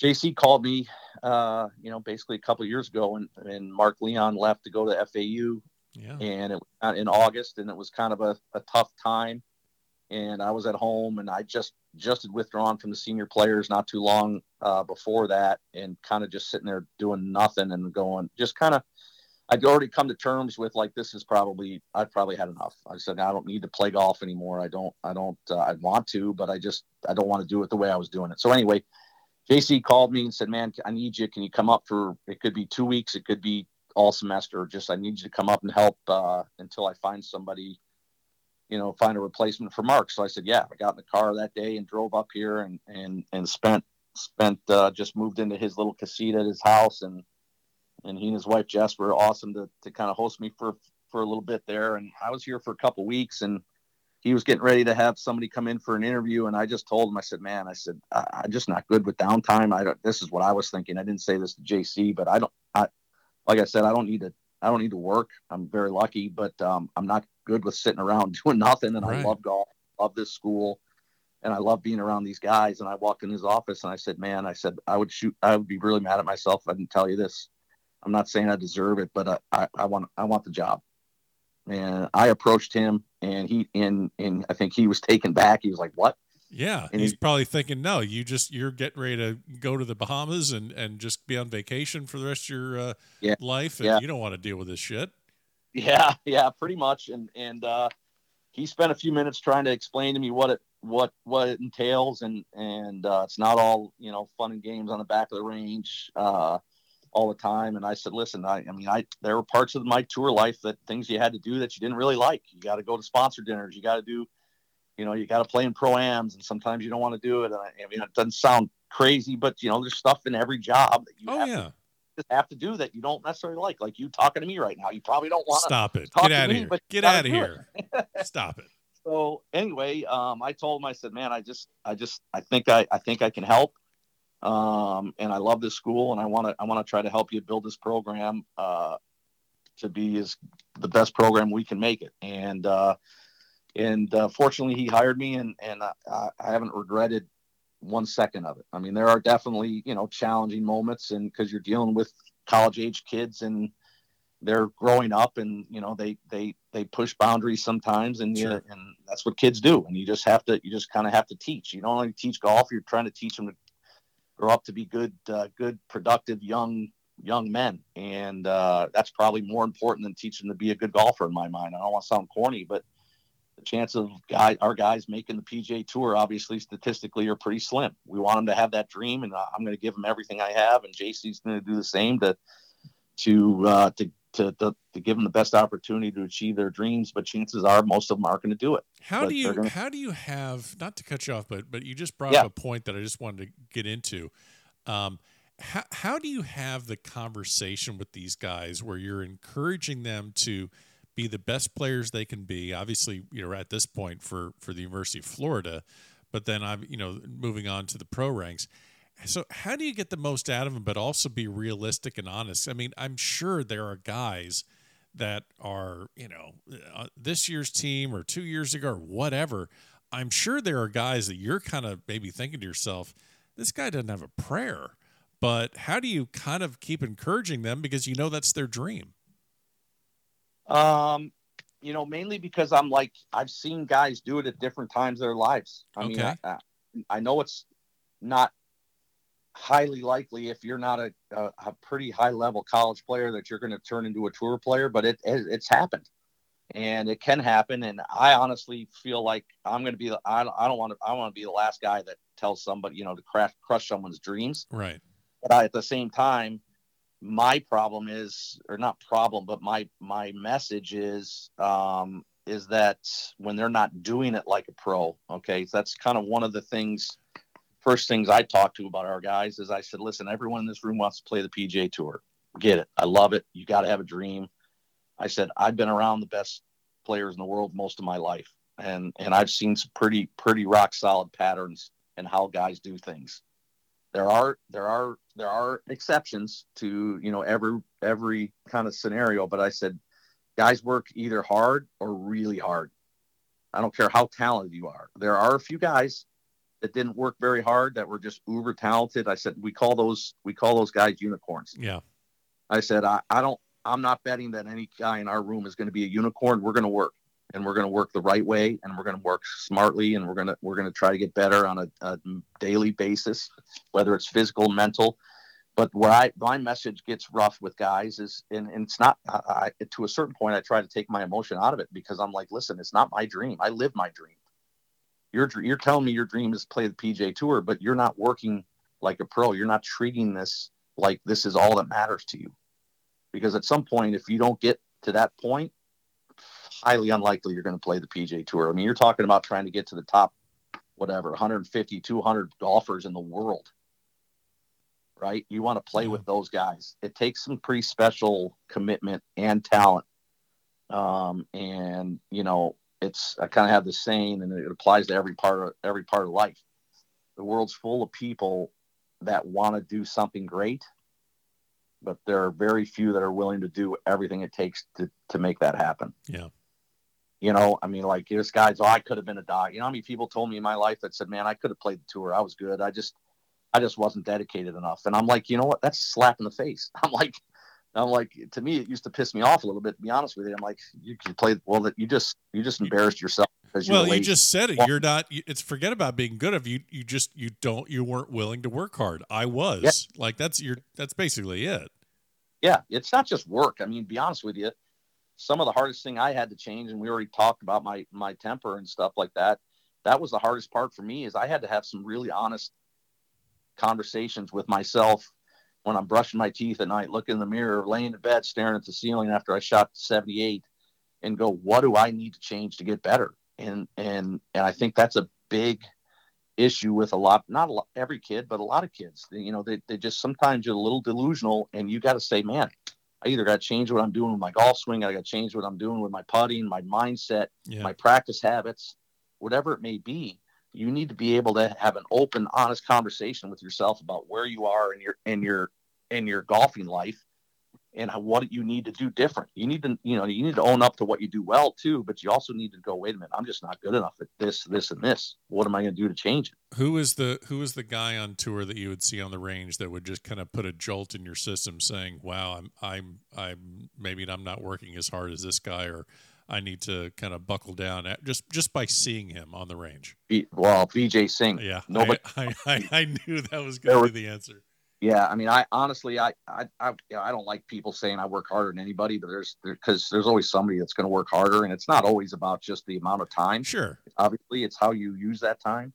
JC called me, uh, you know, basically a couple years ago, and and Mark Leon left to go to FAU, yeah. and it was in August, and it was kind of a, a tough time and I was at home and I just just had withdrawn from the senior players not too long uh, before that and kind of just sitting there doing nothing and going just kind of I'd already come to terms with like this is probably I've probably had enough. I said I don't need to play golf anymore. I don't I don't uh, I want to, but I just I don't want to do it the way I was doing it. So anyway, JC called me and said, "Man, I need you. Can you come up for it? Could be two weeks. It could be all semester. Just I need you to come up and help uh, until I find somebody you know, find a replacement for Mark. So I said, yeah, I got in the car that day and drove up here and, and, and spent, spent, uh, just moved into his little casita at his house and, and he and his wife Jess were awesome to, to kind of host me for, for a little bit there. And I was here for a couple weeks and he was getting ready to have somebody come in for an interview. And I just told him, I said, man, I said, I, am just not good with downtime. I don't, this is what I was thinking. I didn't say this to JC, but I don't, I, like I said, I don't need to, I don't need to work. I'm very lucky, but um, I'm not good with sitting around *laughs* doing nothing. And right. I love golf, love this school, and I love being around these guys. And I walked in his office and I said, "Man, I said I would shoot. I would be really mad at myself if I didn't tell you this. I'm not saying I deserve it, but I, I, I want I want the job." And I approached him, and he and and I think he was taken back. He was like, "What?" Yeah, and he's he, probably thinking, no, you just you're getting ready to go to the Bahamas and and just be on vacation for the rest of your uh, yeah, life, and yeah. you don't want to deal with this shit. Yeah, *laughs* yeah, pretty much. And and uh, he spent a few minutes trying to explain to me what it what what it entails, and and uh, it's not all you know fun and games on the back of the range uh, all the time. And I said, listen, I, I mean, I there were parts of my tour life that things you had to do that you didn't really like. You got to go to sponsor dinners. You got to do you know, you got to play in pro-ams and sometimes you don't want to do it. And I, I, mean, it doesn't sound crazy, but you know, there's stuff in every job that you oh, have, yeah. to, have to do that you don't necessarily like, like you talking to me right now. You probably don't want to stop it. Get out of here. Get out of here. stop it. *laughs* So anyway, um, I told him, I said, man, I just, I just, I think I, I think I can help. Um, and I love this school and I want to, I want to try to help you build this program, uh, to be as the best program we can make it. And, uh, and uh, fortunately he hired me and and I, I, haven't regretted one second of it i mean there are definitely you know challenging moments and because you're dealing with college age kids and they're growing up and you know they they they push boundaries sometimes and sure. you, and that's what kids do and you just have to you just kind of have to teach you don't only teach golf you're trying to teach them to grow up to be good uh, good productive young young men. And uh, that's probably more important than teaching them to be a good golfer in my mind. I don't want to sound corny but the chance of guy our guys making the pga tour obviously statistically are pretty slim. We want them to have that dream and i'm going to give them everything i have and jc's going to do the same to to uh, to to, to, to give them the best opportunity to achieve their dreams but chances are most of them aren't going to do it. How but do you gonna... how do you have not to cut you off but but you just brought yeah. up a point that i just wanted to get into. Um, how, how do you have the conversation with these guys where you're encouraging them to be the best players they can be? Obviously you know at this point for for the university of florida but then i'm you know moving on to the pro ranks so how do you get the most out of them, but also be realistic and honest? I mean, I'm sure there are guys that are, you know, uh, this year's team or two years ago or whatever. I'm sure there are guys that you're kind of maybe thinking to yourself, this guy doesn't have a prayer. But how do you kind of keep encouraging them because you know that's their dream? Um, you know, mainly because I'm like I've seen guys do it at different times of their lives. I okay. mean, I, I know it's not highly likely if you're not a, a, a pretty high level college player that you're going to turn into a tour player, but it, it, it's happened and it can happen. And I honestly feel like I'm going to be the, I, I don't want to, I want to be the last guy that tells somebody, you know, to crash, crush someone's dreams. Right. But I, at the same time, my problem is, or not problem, but my, my message is, um, is that when they're not doing it like a pro, okay, so that's kind of one of the things first things I talked to about our guys is I said, listen, everyone in this room wants to play the PGA Tour. Get it. I love it. You got to have a dream. I said, I've been around the best players in the world most of my life. And, and I've seen some pretty, pretty rock solid patterns and how guys do things. There are, there are, there are exceptions to, you know, every, every kind of scenario. But I said, guys work either hard or really hard. I don't care how talented you are. There are a few guys that didn't work very hard that were just uber talented. I said we call those we call those guys unicorns. Yeah. I said I, I don't I'm not betting that any guy in our room is going to be a unicorn. We're going to work and we're going to work the right way and we're going to work smartly and we're going to we're going to try to get better on a, a daily basis, whether it's physical, mental. But where I my message gets rough with guys is and, and it's not I, to a certain point I try to take my emotion out of it because I'm like, listen, it's not my dream. I live my dream you're you're telling me your dream is to play the PGA Tour, but you're not working like a pro. You're not treating this like this is all that matters to you. Because at some point, if you don't get to that point, highly unlikely you're going to play the PGA Tour. I mean, you're talking about trying to get to the top, whatever, 150, 200 golfers in the world, right? You want to play with those guys. It takes some pretty special commitment and talent. Um, and, you know, it's I kind of have the saying, and it applies to every part of every part of life. The world's full of people that want to do something great, but there are very few that are willing to do everything it takes to to make that happen. Yeah. You know, I mean, like this guy's, oh, I could have been a dog. You know how many people told me in my life that said, man, I could have played the tour. I was good. I just, I just wasn't dedicated enough. And I'm like, you know what? That's a slap in the face. *laughs* I'm like, I'm like, to me, it used to piss me off a little bit. To be honest with you, I'm like, you can play well. That you just you just embarrassed yourself because well, you just said it. You're not. It's forget about being good. Of you you just you don't you weren't willing to work hard. I was yeah. like that's your that's basically it. Yeah, it's not just work. I mean, be honest with you, some of the hardest thing I had to change, and we already talked about my my temper and stuff like that. That was the hardest part for me is I had to have some really honest conversations with myself when I'm brushing my teeth at night, look in the mirror, laying in bed, staring at the ceiling after I shot 78 and go, what do I need to change to get better? And, and, and I think that's a big issue with a lot, not a lot, every kid, but a lot of kids, you know, they, they just, sometimes you're a little delusional and you got to say, man, I either got to change what I'm doing with my golf swing. I got to change what I'm doing with my putting, my mindset, yeah. my practice habits, whatever it may be you need to be able to have an open, honest conversation with yourself about where you are in your in your in your golfing life, and what you need to do different. You need to, you know, you need to own up to what you do well too, but you also need to go, wait a minute, I'm just not good enough at this, this, and this. What am I going to do to change it? Who is the who is the guy on tour that you would see on the range that would just kind of put a jolt in your system, saying, "Wow, I'm I'm I'm maybe I'm not working as hard as this guy, or I need to kind of buckle down at just just by seeing him on the range." Well, Vijay Singh. Yeah, nobody. I, I, I knew that was going to be the answer yeah, I mean, I honestly, I, I, I, you know, I don't like people saying I work harder than anybody, but there's because there, there's always somebody that's going to work harder, and it's not always about just the amount of time. Sure, obviously, it's how you use that time.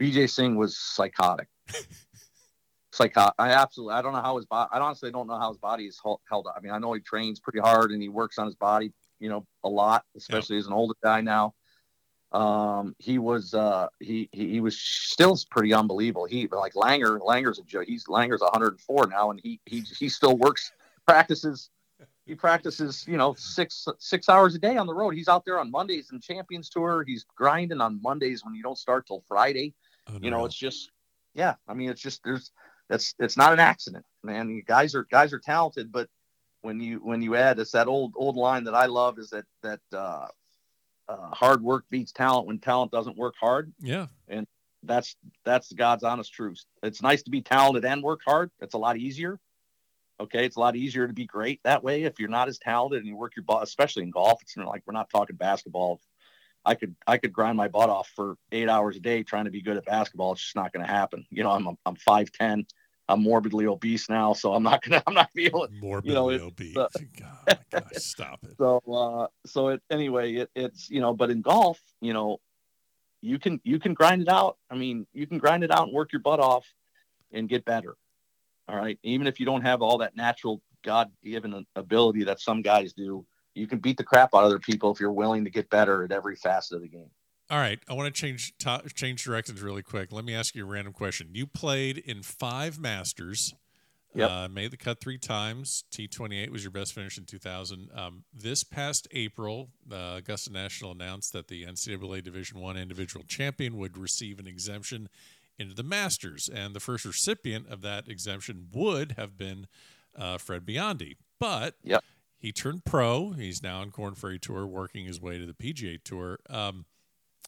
Vijay Singh was psychotic. *laughs* psychotic. I absolutely, I don't know how his body. I honestly don't know how his body is held up. I mean, I know he trains pretty hard and he works on his body, you know, a lot, especially yep. as an older guy now um, he was uh, he, he, he was still pretty unbelievable. He like Langer Langer's a joke. He's Langer's 104 now, and he he he still works practices. He practices you know six six hours a day on the road. He's out there on Mondays and Champions Tour. He's grinding on Mondays when you don't start till Friday. Oh, you know, it's just yeah. I mean, it's just there's that's it's not an accident, man. You guys are guys are talented, but when you when you add it's that old old line that I love is that that uh, uh, hard work beats talent when talent doesn't work hard. Yeah. And that's that's God's honest truth. It's nice to be talented and work hard. It's a lot easier. Okay, it's a lot easier to be great that way if you're not as talented and you work your butt, especially in golf. It's like we're not talking basketball. I could I could grind my butt off for eight hours a day trying to be good at basketball. It's just not going to happen. You know, I'm I'm five ten. I'm morbidly obese now, so I'm not gonna *laughs* I'm not feeling morbidly you know, obese. Uh, *laughs* God, gosh, stop it. So uh, so it anyway, it, it's you know, but in golf, you know, you can you can grind it out. I mean, you can grind it out and work your butt off and get better. All right, even if you don't have all that natural God given ability that some guys do, you can beat the crap out of other people if you're willing to get better at every facet of the game. All right, I want to change change directions really quick. Let me ask you a random question. You played in five Masters. Yep. Uh, made the cut three times. T28 was your best finish in 2000. Um, this past April, uh, Augusta National announced that the NCAA Division One individual champion would receive an exemption into the Masters, and the first recipient of that exemption would have been uh, Fred Biondi. But yep. he turned pro. He's now on Korn Ferry Tour, working his way to the PGA Tour. Um,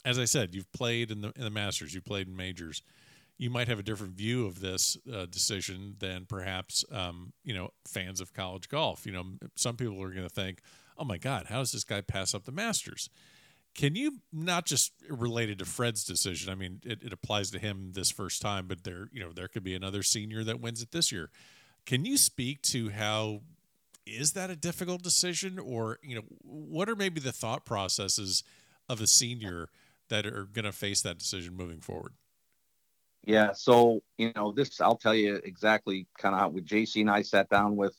as I said, you've played in the in the Masters, you played in majors. You might have a different view of this uh, decision than perhaps um, you know fans of college golf. You know, some people are going to think, "Oh my God, how does this guy pass up the Masters?" Can you not just related to Fred's decision? I mean, it, it applies to him this first time, but there, you know, there could be another senior that wins it this year. Can you speak to how is that a difficult decision, or you know, what are maybe the thought processes of a senior? That are going to face that decision moving forward? Yeah, so you know this. I'll tell you exactly kind of how with JC and I sat down with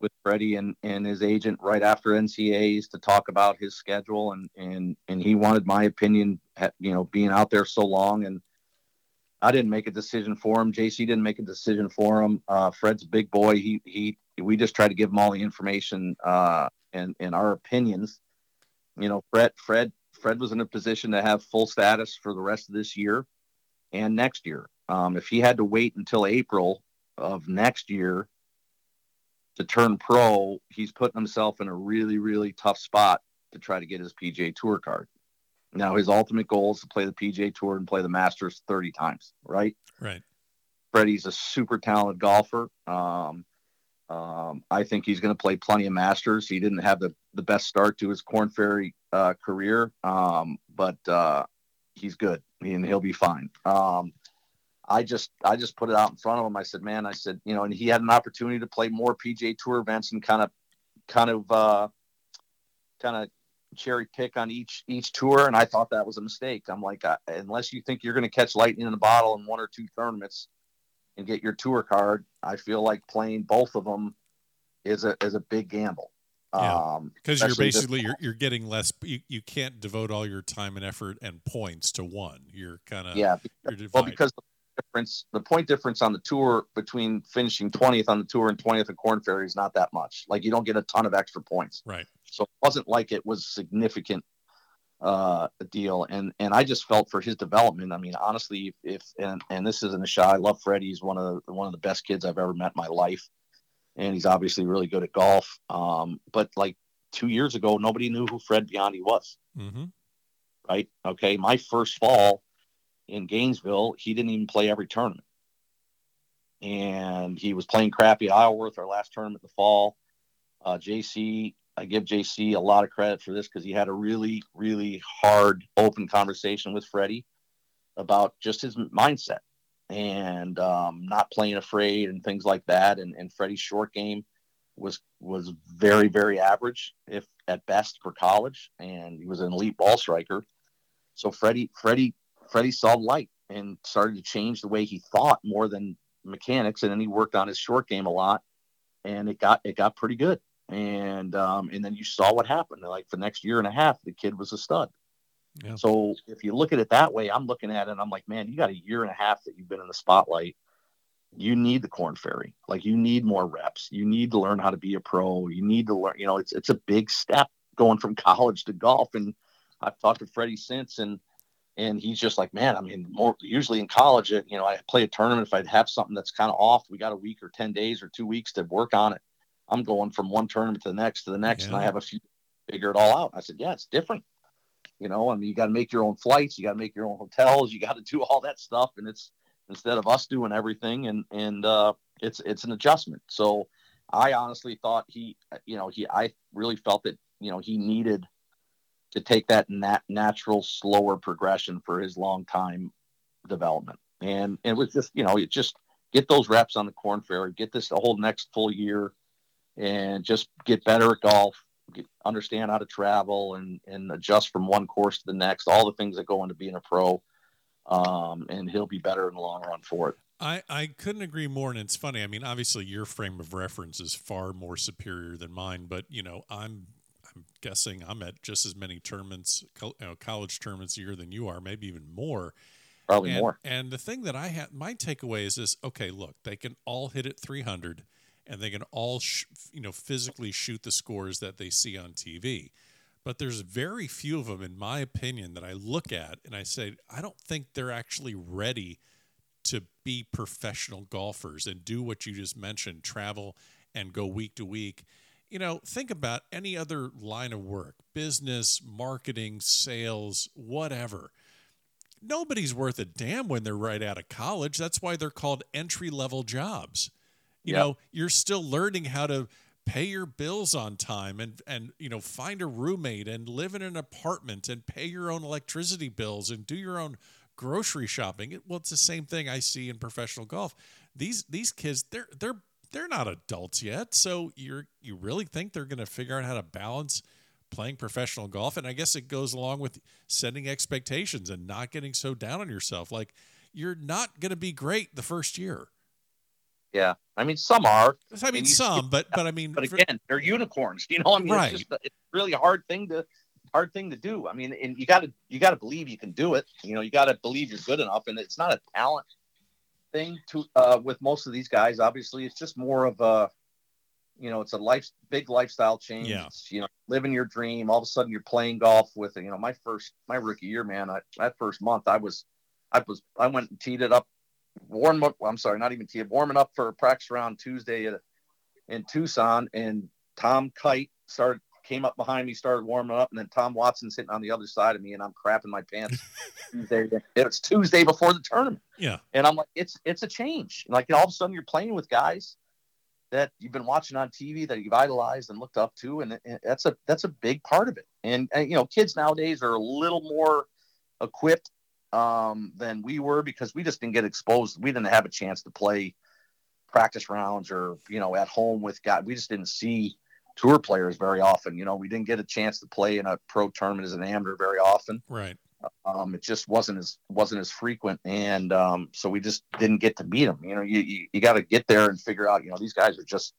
with Freddie and, and his agent right after NCAAs to talk about his schedule and and and he wanted my opinion. You know, being out there so long and I didn't make a decision for him. JC didn't make a decision for him. Uh, Fred's big boy. He he. We just tried to give him all the information uh, and and our opinions. You know, Fred Fred Fred was in a position to have full status for the rest of this year and next year. Um, if he had to wait until April of next year to turn pro, he's putting himself in a really, really tough spot to try to get his PGA Tour card. Now, his ultimate goal is to play the PGA Tour and play the Masters 30 times, right? Right. Freddie's a super talented golfer. Um, um, I think he's going to play plenty of Masters. He didn't have the, the best start to his Korn Ferry uh, career, um, but uh, he's good and he'll be fine. Um, I just I just put it out in front of him. I said, man, I said, you know, and he had an opportunity to play more PGA Tour events and kind of kind of uh, kind of cherry pick on each each tour, and I thought that was a mistake. I'm like, uh, unless you think you're going to catch lightning in a bottle in one or two tournaments and get your tour card, I feel like playing both of them is a is a big gamble. Yeah, because um, you're basically this, you're, you're getting less. You, you can't devote all your time and effort and points to one. You're kind of yeah. Because, well, because the difference, the point difference on the tour between finishing twentieth on the tour and twentieth at Korn Ferry is not that much. Like you don't get a ton of extra points. Right. So it wasn't like it was significant uh, deal. And and I just felt for his development. I mean, honestly, if and and this isn't a shot. I love Freddie. He's one of the, one of the best kids I've ever met in my life. and he's obviously really good at golf. Um, but like two years ago, nobody knew who Fred Biondi was. Mm-hmm. Right? Okay, my first fall in Gainesville, he didn't even play every tournament, and he was playing crappy at Isleworth, our last tournament in the fall. Uh, JC, I give JC a lot of credit for this because he had a really, really hard, open conversation with Freddie about just his mindset and um, not playing afraid and things like that. And, and Freddie's short game was was very, very average, if at best for college, and he was an elite ball striker. So Freddie, Freddie, Freddie saw light and started to change the way he thought more than mechanics, and then he worked on his short game a lot, and it got it got pretty good. And um, and then you saw what happened. Like the next year and a half, the kid was a stud. Yeah. So if you look at it that way, I'm looking at it and I'm like, man, you got a year and a half that you've been in the spotlight. You need the Korn Ferry. Like you need more reps. You need to learn how to be a pro. You need to learn, you know, it's it's a big step going from *laughs* college to golf. And I've talked to Freddie since and and he's just like, man, I mean, more usually in college, you know, I play a tournament. If I'd have something that's kind of off, we got a week or 10 days or two weeks to work on it. I'm going from one tournament to the next to the next, yeah. and I have a few figure it all out. I said, yeah, it's different. You know, I mean, you got to make your own flights, you got to make your own hotels, you got to *laughs* do all that stuff, and it's instead of us doing everything, and and uh, it's it's an adjustment. So I honestly thought he, you know, he I really felt that you know he needed to take that nat- natural, slower progression for his long time development, and, and it was just you know, it just get those reps on the Korn Ferry, get this the whole next full year, and just get better at golf get, understand how to travel and and adjust from one course to the next. All the things that go into being a pro, um, and he'll be better in the long run for it. I, I couldn't agree more, and it's funny. I mean, obviously, your frame of reference is far more superior than mine, but you know, I'm I'm guessing I'm at just as many tournaments, you know, college tournaments a year than you are, maybe even more. Probably and, more. And the thing that I have, my takeaway is this: okay, look, they can all hit at 300 and they can all sh- you know physically shoot the scores that they see on TV. But there's very few of them, in my opinion, that I look at and I say I don't think they're actually ready to be professional golfers and do what you just mentioned, travel and go week to week. You know, think about any other line of work, business, marketing, sales, whatever nobody's worth a damn when they're right out of college. That's why they're called entry level jobs you yep. know you're still learning how to pay your bills on time and and you know find a roommate and live in an apartment and pay your own electricity bills and do your own grocery shopping. Well it's the same thing i see in professional golf. These these kids they're they're they're not adults yet. So you're you really think they're going to figure out how to balance playing professional golf? And i guess it goes along with setting expectations and not getting so down on yourself. Like you're not going to be great the first year yeah, I mean some are. I mean some, but but I mean, but again, they're unicorns. You know, I mean, right. it's just a, it's really a hard thing to hard thing to do. I mean, and you got to you got to believe you can do it. You know, you got to believe you're good enough, and it's not a talent thing to uh, with most of these guys. Obviously, it's just more of a you know, it's a life big lifestyle change. Yeah. It's, you know, living your dream. All of a sudden, you're playing golf with you know my first my rookie year, man. I, that first month, I was I was I went and teed it up warm up. I'm sorry, not even tee warming up for practice round Tuesday in Tucson, and Tom Kite started came up behind me, started warming up, and then Tom Watson sitting on the other side of me, and I'm crapping my pants. *laughs* Tuesday, it's Tuesday before the tournament. Yeah, and I'm like, it's it's a change. Like all of a sudden, you're playing with guys that you've been watching on TV that you've idolized and looked up to, and, and that's a that's a big part of it. And, and you know, kids nowadays are a little more equipped um, than we were because we just didn't get exposed. We didn't have a chance to play practice rounds or you know at home with guys. We just didn't see tour players very often. You know, we didn't get a chance to play in a pro tournament as an amateur very often. Right. Um, it just wasn't as wasn't as frequent, and um, so we just didn't get to beat them. You know, you you, you got to get there and figure out. You know, these guys are just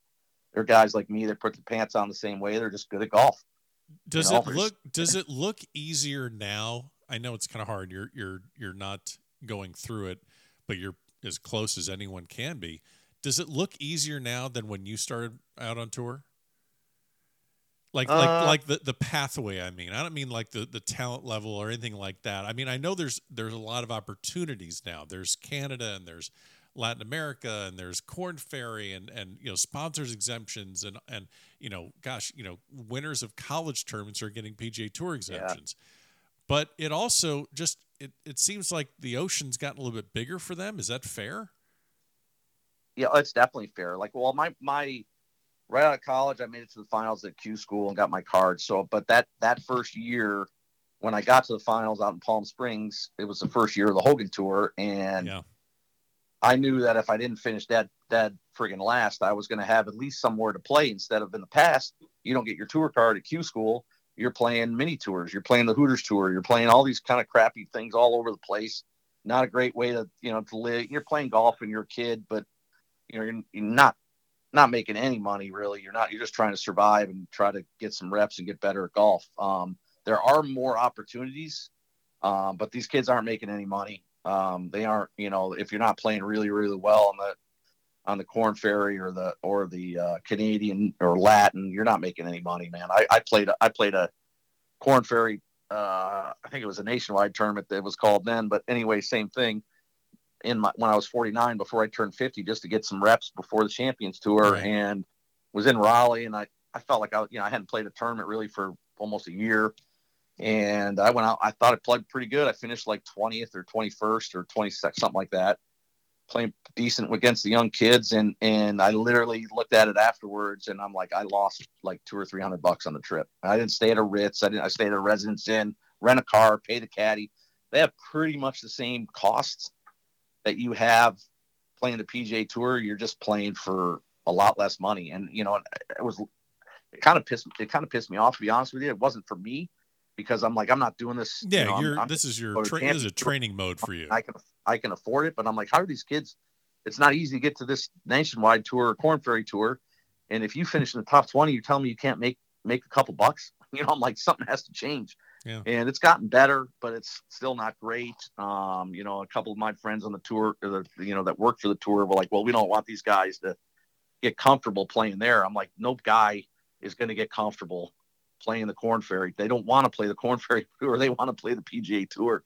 they're guys like me that put the pants on the same way. They're just good at golf. Does you know? it look Does it look easier now I know it's kind of hard. You're you're you're not going through it, but you're as close as anyone can be. Does it look easier now than when you started out on tour? Like uh, like like the the pathway. I mean, I don't mean like the the talent level or anything like that. I mean, I know there's there's a lot of opportunities now. There's Canada and there's Latin America and there's Korn Ferry and and you know sponsors exemptions and and you know gosh you know winners of college tournaments are getting PGA Tour exemptions. Yeah. But it also just it, it seems like the ocean's gotten a little bit bigger for them. Is that fair? Yeah, it's definitely fair. Like, well, my my right out of college, I made it to the finals at Q school and got my card. So, but that that first year, when I got to the finals out in Palm Springs, it was the first year of the Hogan Tour, and yeah. I knew that if I didn't finish that that friggin' last, I was going to have at least somewhere to play instead of in the past. You don't get your tour card at Q school. You're playing mini tours. You're playing the Hooters tour. You're playing all these kind of crappy things all over the place. Not a great way to you know to live. You're playing golf when you're a kid, but you know you're, you're not not making any money really. You're not. You're just trying to survive and try to get some reps and get better at golf. Um, there are more opportunities, um, but these kids aren't making any money. Um, they aren't. You know, if you're not playing really really well on the on the Korn Ferry or the or the uh, Canadian or Latin, you're not making any money, man. I, I played I played a Korn Ferry. Uh, I think it was a nationwide tournament that was called then, but anyway, same thing in my when I was 49 before I turned 50 just to get some reps before the Champions Tour right. and was in Raleigh and I I felt like I you know I hadn't played a tournament really for almost a year and I went out I thought I played pretty good. I finished like 20th or 21st or 22nd something like that. Playing decent against the young kids and and I literally looked at it afterwards and I'm like I lost like 2 or 300 bucks on the trip. I didn't stay at a Ritz. I didn't I stayed at a Residence Inn, rent a car, pay the caddy. They have pretty much the same costs that you have playing the PGA Tour, you're just playing for a lot less money. And you know, it was it kind of pissed it kind of pissed me off to be honest with you. It wasn't for me because I'm like I'm not doing this. Yeah, you know, you're I'm, this is your tra- this is a training mode for you. I can I can afford it, but I'm like, how are these kids? It's not easy to get to this nationwide tour or Korn Ferry tour, and if you finish in the top 20, you're telling me you can't make make a couple bucks. *laughs* You know, I'm like something has to change. Yeah. And it's gotten better, but it's still not great. Um, you know, a couple of my friends on the tour, the, you know, that work for the tour were like, well, we don't want these guys to get comfortable playing there. I'm like, no guy is going to get comfortable playing the Korn Ferry. They don't want to play the Korn *laughs* Ferry Tour. They want to play the PGA Tour.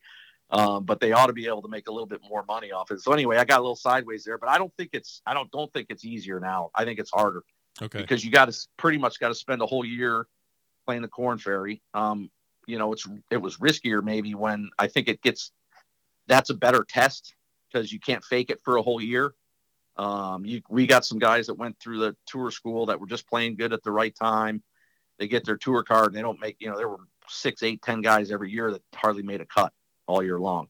Um, but they ought to be able to make a little bit more money off it. So anyway, I got a little sideways there, but I don't think it's I don't don't think it's easier now. I think it's harder. Okay. Because you got to pretty much got to spend a whole year playing the Korn Ferry. Um, you know, it's it was riskier maybe when I think it gets that's a better test because you can't fake it for a whole year. Um, you, we got some guys that went through the tour school that were just playing good at the right time. They get their tour card and they don't make, you know, there were six, eight, ten guys every year that hardly made a cut all year long.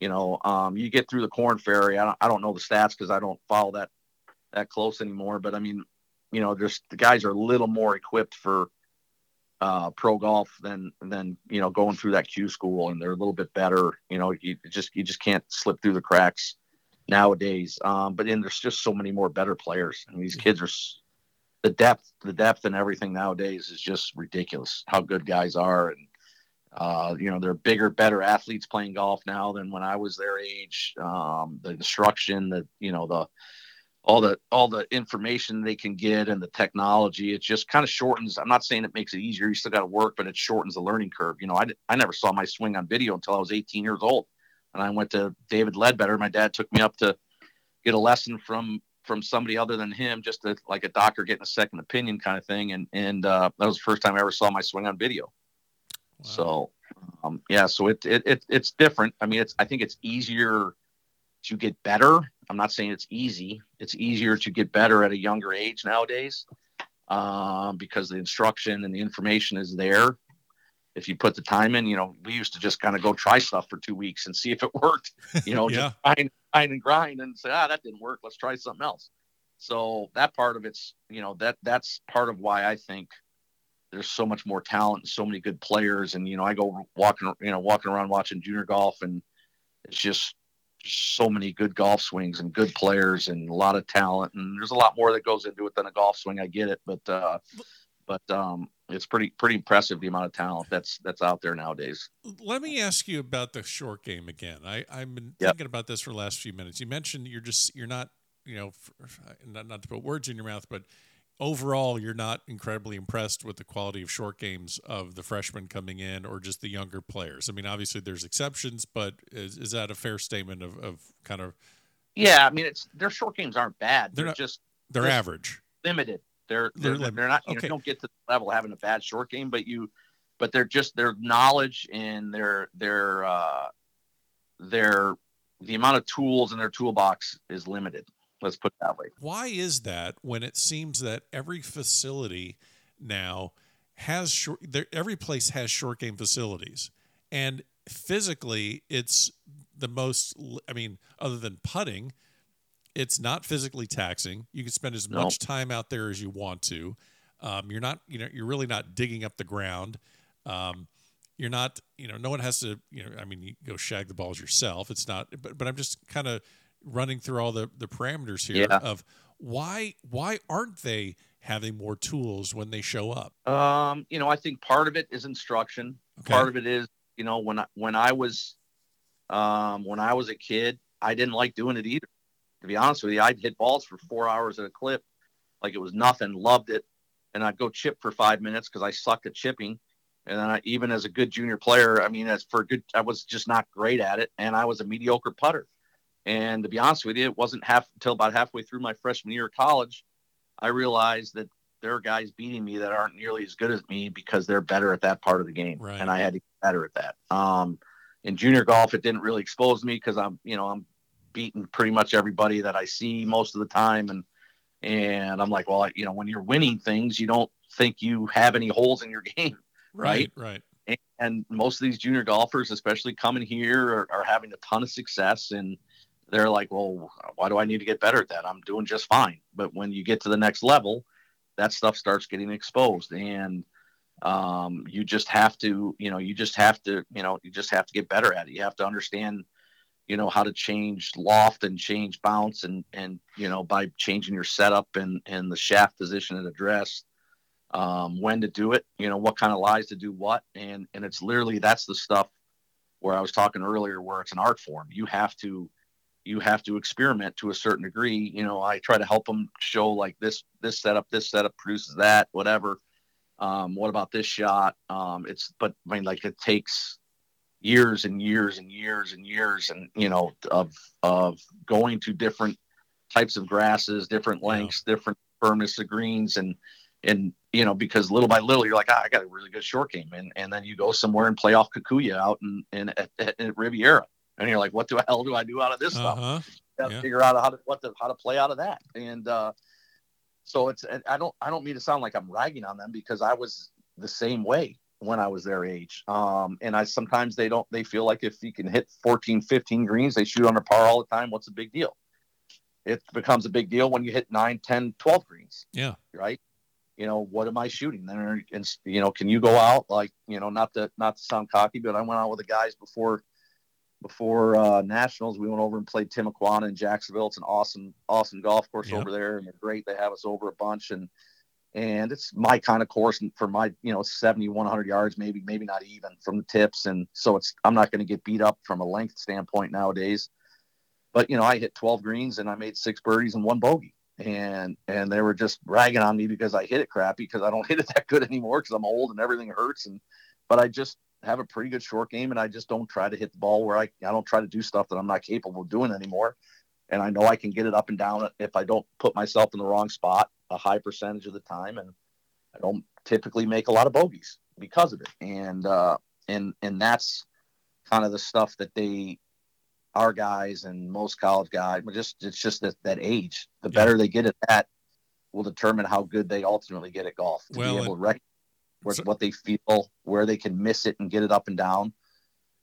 You know, um, you get through the Korn Ferry. I don't, I don't know the stats because I don't follow that that close anymore. But I mean, you know, just the guys are a little more equipped for uh, pro golf than than you know going through that Q school, and they're a little bit better. You know, you just you just can't slip through the cracks nowadays. Um, but then there's just so many more better players, and these kids are the depth, the depth, and everything nowadays is just ridiculous. How good guys are, and uh, you know they're bigger, better athletes playing golf now than when I was their age. Um, the instruction, the you know the all the all the information they can get and the technology it just kind of shortens i'm not saying it makes it easier you still got to work but it shortens the learning curve you know I, I never saw my swing on video until i was 18 years old and i went to David Leadbetter my dad took me up to get a lesson from from somebody other than him just to, like a doctor getting a second opinion kind of thing and and uh, that was the first time i ever saw my swing on video wow. so um, yeah so it, it, it it's different i mean it's i think it's easier to get better I'm not saying it's easy. It's easier to get better at a younger age nowadays um, because the instruction and the information is there. If you put the time in, you know, we used to just kind of go try stuff for two weeks and see if it worked. You know, *laughs* yeah. just and grind and say, ah, that didn't work. Let's try something else. So that part of it's, you know, that that's part of why I think there's so much more talent and so many good players. And you know, I go walking, you know, walking around watching junior golf, and it's just so many good golf swings and good players and a lot of talent and there's a lot more that goes into it than a golf swing i get it but uh but um it's pretty pretty impressive the amount of talent that's that's out there nowadays let me ask you about the short game again i i've been yep. thinking about this for the last few minutes you mentioned you're just you're not you know not, not to put words in your mouth but overall you're not incredibly impressed with the quality of short games of the freshmen coming in or just the younger players. I mean, obviously there's exceptions, but is, is that a fair statement of, of kind of Yeah, I mean, it's their short games aren't bad. They're, They're not- just They're Just- average. limited. They're They're they're, they're, not you, okay. you don't get to the level of having a bad short game, but you but they're just their knowledge and their their uh their the amount of tools in their toolbox is limited. Let's put it that way. Why is that when it seems that every facility now has short every place has short game facilities and physically it's the most I mean other than putting it's not physically taxing. You can spend as No. much time out there as you want to. Um, you're not, you know, you're really not digging up the ground. Um, you're not, you know, no one has to, you know, I mean, you go shag the balls yourself. It's not, but, but I'm just kind of running through all the the parameters here Yeah. of why why aren't they having more tools when they show up? Um, you know, I think part of it is instruction. Okay. Part of it is, you know, when I when I was um when I was a kid, I didn't like doing it either. To be honest with you, I'd hit balls for four hours at a clip, like it was nothing, loved it. And I'd go chip for five minutes because I sucked at chipping. And then I, even as a good junior player, I mean, as for a good, I was just not great at it, and I was a mediocre putter. And to be honest with you, it wasn't half until about halfway through my freshman year of college, I realized that there are guys beating me that aren't nearly as good as me because they're better at that part of the game, Right. and I had to get better at that. Um, in junior golf, it didn't really expose me because I'm, you know, I'm beating pretty much everybody that I see most of the time, and and I'm like, well, I, you know, when you're winning things, you don't think you have any holes in your *laughs* game Right. Right. and most of these junior golfers, especially coming here, are, are having a ton of success. And they're like, well, why do I need to get better at that? I'm doing just fine. But when you get to the next level, that stuff starts getting exposed. And um, you just have to, you know, you just have to, you know, you just have to get better at it. You have to understand, you know, how to change loft and change bounce and, and, you know, by changing your setup and, and the shaft position and address um, when to do it, you know, what kind of lies to do what. And, and it's literally, that's the stuff where I was talking earlier, where it's an art form. You have to, you have to experiment to a certain degree. You know, I try to help them show like this, this setup, this setup produces that, whatever. Um, what about this shot? Um, it's, but I mean, like it takes years and years and years and years and, you know, of, of going to different types of grasses, different Yeah. lengths, different firmness of greens and, and you know because little by little you're like ah, I got a really good short game and and then you go somewhere and play off Kikuyu out in, in at, at, Riviera and you're like what the hell do I do out of this stuff Uh-huh. to yeah. figure out how to what to, how to play out of that and uh so it's I don't I don't mean to sound like I'm ragging on them because I was the same way when I was their age. Um and I sometimes they don't they feel like if you can hit 14 15 greens they shoot under par all the time. What's the big deal? It becomes a big deal when you hit 9 10 12 greens. Yeah. right? You know what am i shooting? Then and you know can you go out like you know not to not to sound cocky but i went out with the guys before before uh nationals. We went over and played Timuquana in jacksonville. It's an awesome awesome golf course Yeah. over there and they're great. They have us over a bunch and and it's my kind of course for my you know 70 100 yards maybe maybe not even from the tips. And so it's i'm not going to get beat up from a length standpoint nowadays. But you know i hit 12 greens and i made six birdies and one bogey. And and they were just ragging on me because i hit it crappy because i don't *laughs* hit it that good anymore because i'm old and everything hurts. And but i just have a pretty good short game and i just don't try to hit the ball where i i don't try to do stuff that i'm not capable of doing anymore and i know i can get it up and down if i don't put myself in the wrong spot a high percentage of the time and i don't typically make a lot of bogeys because of it and uh and and that's kind of the stuff that they our guys and most college guys but just it's just that that age the Yeah. better they get at that will determine how good they ultimately get at golf to Well, be able to recognize so- what they feel where they can miss it and get it up and down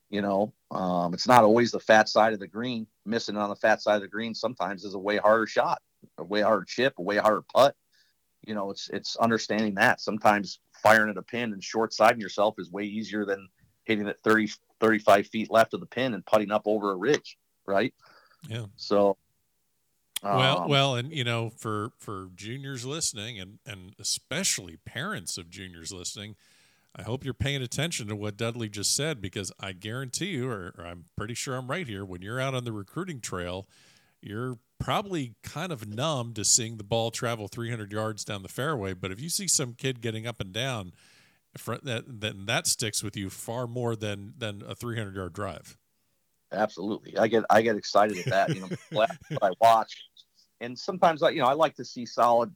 you know um, it's not always the fat side of the green. Missing on the fat side of the green sometimes is a way harder shot a way harder chip a way harder putt. You know it's it's understanding that. Sometimes firing at a pin and short siding yourself is way easier than hitting it 30 35 feet left of the pin and putting up over a ridge right? Yeah. so well, um, well, and you know, for for juniors listening, and and especially parents of juniors listening, I hope you're paying attention to what Dudley just said because I guarantee you, or, or I'm pretty sure I'm right here. When you're out on the recruiting trail, you're probably kind of numb to seeing the ball travel 300 yards down the fairway. But if you see some kid getting up and down, that then that sticks with you far more than than a 300 yard drive. absolutely. I get I get excited at that. You know, *laughs* I watch, and sometimes I you know I like to see solid.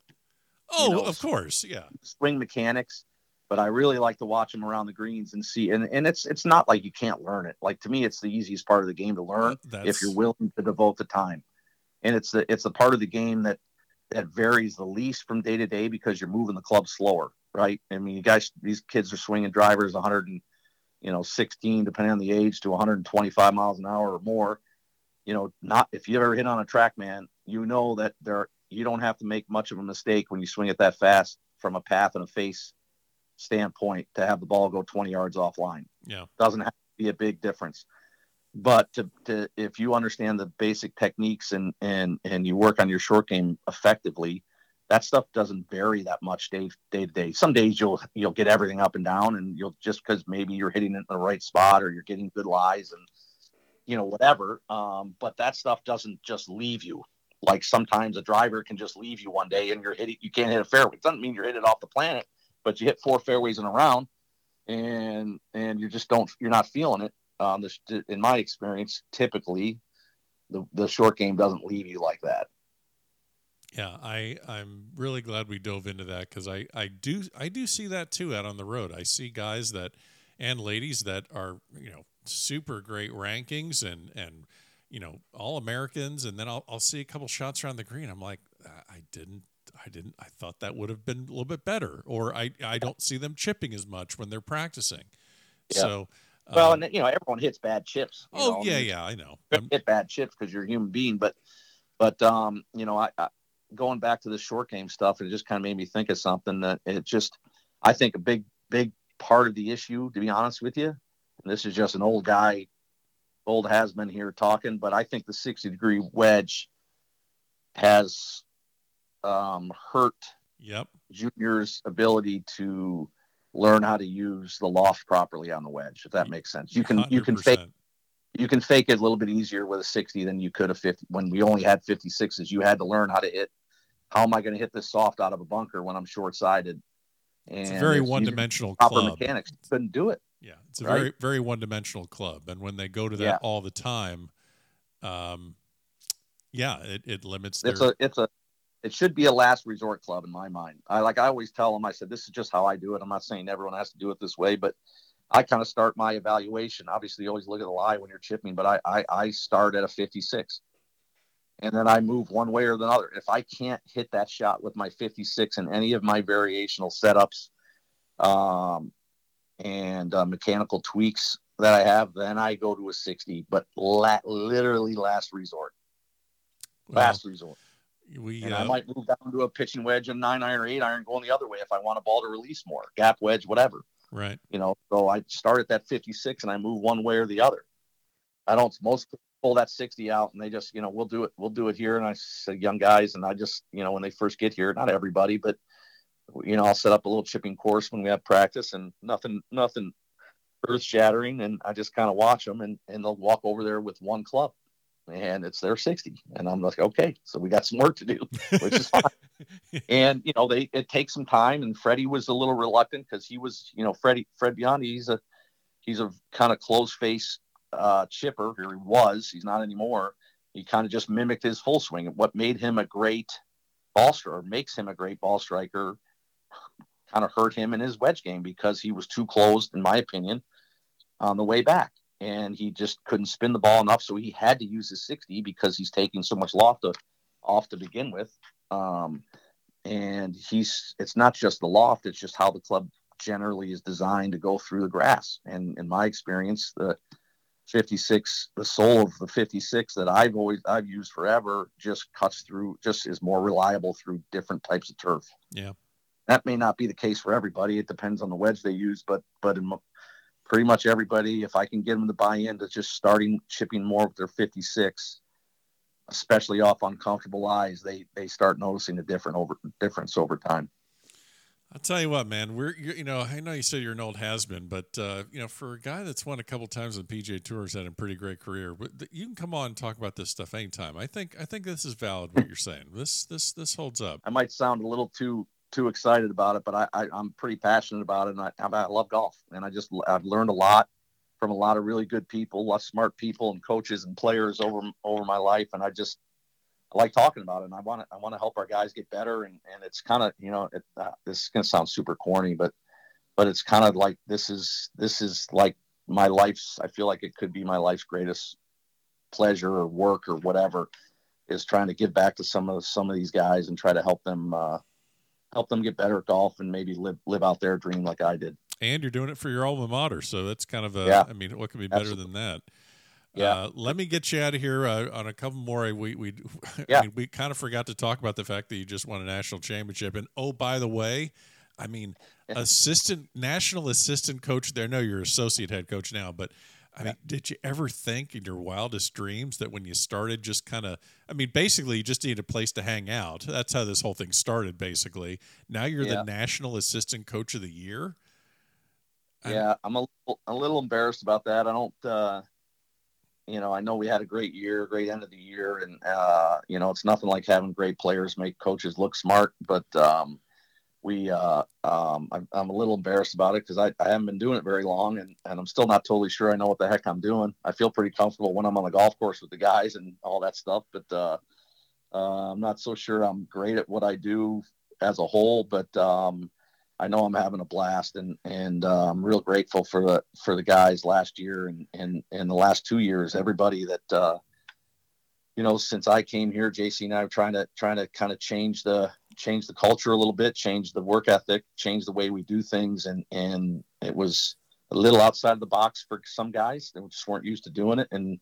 Oh, you know, of course, yeah. Swing mechanics, but I really like to watch them around the greens and see. And and it's it's not like you can't learn it. Like to me, it's the easiest part of the game to learn That's, if you're willing to devote the time. And it's the it's the part of the game that that varies the least from day to day because you're moving the club slower, right? I mean, you guys, these kids are swinging drivers 100 and you know 16 depending on the age to 125 miles an hour or more you know not if you ever hit on a TrackMan you know that there you don't have to make much of a mistake when you swing it that fast from a path and a face standpoint to have the ball go 20 yards offline yeah doesn't have to be a big difference but to, to if you understand the basic techniques and and and you work on your short game effectively that stuff doesn't vary that much day day to day. Some days you'll you'll get everything up and down, and you'll just because maybe you're hitting it in the right spot or you're getting good lies and you know whatever. Um, but that stuff doesn't just leave you. Like sometimes a driver can just leave you one day and you're hitting you can't hit a fairway. It doesn't mean you're hitting off the planet, but you hit four fairways in a round, and and you just don't you're not feeling it. Um, this, in my experience, typically the the short game doesn't leave you like that. Yeah, I I'm really glad we dove into that because I I do I do see that too out on the road. I see guys that and ladies that are you know super great rankings and and you know all Americans, and then I'll I'll see a couple shots around the green. I'm like I didn't I didn't I thought that would have been a little bit better, or I I don't see them chipping as much when they're practicing. Yeah. So. Well, um, and you know everyone hits bad chips. oh know? yeah, yeah, I know. Hit bad chips because you're a human being, but but um, you know, I, I, going back to the short game stuff, it just kind of made me think of something that it just, I think a big, big part of the issue, to be honest with you, and this is just an old guy, old has been here talking, but I think the 60 degree wedge has um, hurt yep. juniors' ability to learn how to use the loft properly on the wedge, if that makes sense. You can, 100%. you can fake you can fake it a little bit easier with a 60 than you could a 50 when we only had 56s you had to learn how to hit how am I going to hit this soft out of a bunker when I'm short sided? It's a very one dimensional club. mechanics couldn't do it. Yeah, it's a right? very very one dimensional club, and when they go to that yeah. all the time, um, yeah, it, it limits. Their... It's a it's a it should be a last resort club in my mind. I like I always tell them. I said this is just how I do it. I'm not saying everyone has to do it this way, but I kind of start my evaluation. Obviously, you always look at the lie when you're chipping, but I I, I start at a 56 and then I move one way or the other. If I can't hit that shot with my 56 in any of my variational setups um, and uh, mechanical tweaks that I have, then I go to a 60, but la- literally last resort. Last resort. We, and uh, I might move down to a pitching wedge and nine iron or eight iron going the other way if I want a ball to release more, gap wedge, whatever. Right. You know, so I start at that 56 and I move one way or the other. I don't, most pull that 60 out and they just you know we'll do it we'll do it here and i said young guys and i just you know when they first get here not everybody but you know i'll set up a little chipping course when we have practice and nothing nothing earth shattering and i just kind of watch them and, and they'll walk over there with one club and it's their 60 and i'm like okay so we got some work to do which is fine *laughs* and you know they it takes some time and freddie was a little reluctant because he was you know freddie fred biondi he's a he's a kind of closed face uh, chipper, here he was, he's not anymore. He kind of just mimicked his full swing. What made him a great ball striker, makes him a great ball striker, kind of hurt him in his wedge game because he was too closed, in my opinion, on the way back. And he just couldn't spin the ball enough. So he had to use his 60 because he's taking so much loft to, off to begin with. Um, and he's, it's not just the loft, it's just how the club generally is designed to go through the grass. And in my experience, the, 56 the sole of the 56 that i've always i've used forever just cuts through just is more reliable through different types of turf yeah that may not be the case for everybody it depends on the wedge they use but but in pretty much everybody if i can get them to buy into just starting chipping more with their 56 especially off uncomfortable eyes they they start noticing a different over difference over time I'll tell you what, man. We're you know I know you said you're an old has been, but uh, you know for a guy that's won a couple times on PGA Tours, had a pretty great career. You can come on and talk about this stuff anytime. I think I think this is valid what you're saying. This this this holds up. I might sound a little too too excited about it, but I, I am pretty passionate about it, and I I love golf, and I just I've learned a lot from a lot of really good people, a lot of smart people and coaches and players over over my life, and I just I like talking about it. And I want to I want to help our guys get better, and and it's kind of you know it, uh, this is gonna sound super corny, but but it's kind of like this is this is like my life's. I feel like it could be my life's greatest pleasure or work or whatever is trying to give back to some of some of these guys and try to help them uh, help them get better at golf and maybe live live out their dream like I did. And you're doing it for your alma mater, so that's kind of a. Yeah. I mean, what could be better Absolutely. than that? Yeah. Uh, let me get you out of here uh, on a couple more. We we *laughs* yeah. I mean, we kind of forgot to talk about the fact that you just won a national championship. And oh, by the way, I mean, assistant national assistant coach there. No, you're associate head coach now, but I mean, did you ever think in your wildest dreams that when you started, just kind of, I mean, basically, you just needed a place to hang out. That's how this whole thing started, basically. Now you're yeah. the national assistant coach of the year. Yeah, I'm a, a little embarrassed about that. I don't, uh, you know, I know we had a great year, great end of the year, and uh, you know, it's nothing like having great players make coaches look smart. But um, we uh, um, I'm, I'm, a little embarrassed about it because I, I haven't been doing it very long and, and I'm still not totally sure I know what the heck I'm doing. I feel pretty comfortable when I'm on the golf course with the guys and all that stuff, but uh, uh, I'm not so sure I'm great at what I do as a whole. But um, I know I'm having a blast and and uh, I'm real grateful for the for the guys last year and and and the last two years. Everybody that uh, you know, since I came here, JC and I were trying to trying to kind of change the change the culture a little bit, change the work ethic, change the way we do things, and and it was a little outside of the box for some guys that just weren't used to doing it, and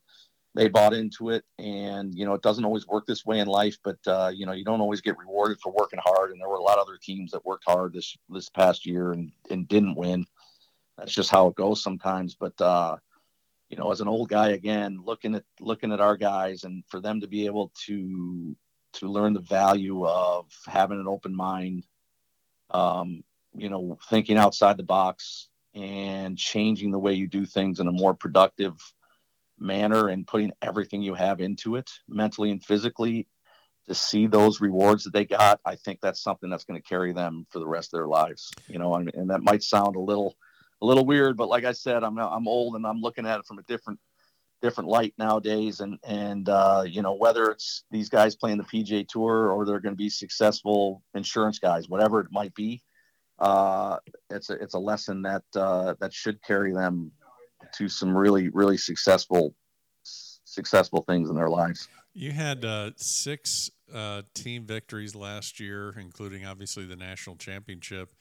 they bought into it. And you know, it doesn't always work this way in life, but uh, you know, you don't always get rewarded for working hard. And there were a lot of other teams that worked hard this this past year and and didn't win. That's just how it goes sometimes. But uh, you know, as an old guy again, looking at looking at our guys and for them to be able to to learn the value of having an open mind, um, you know, thinking outside the box and changing the way you do things in a more productive manner and putting everything you have into it mentally and physically to see those rewards that they got, I think that's something that's going to carry them for the rest of their lives. You know, and that might sound a little a little weird, but like I said, I'm I'm old and I'm looking at it from a different different light nowadays. And and uh, you know whether it's these guys playing the PGA Tour or they're going to be successful insurance guys, whatever it might be, uh, it's a it's a lesson that uh, that should carry them to some really really successful successful things in their lives. You had uh, six uh, team victories last year, including obviously the national championship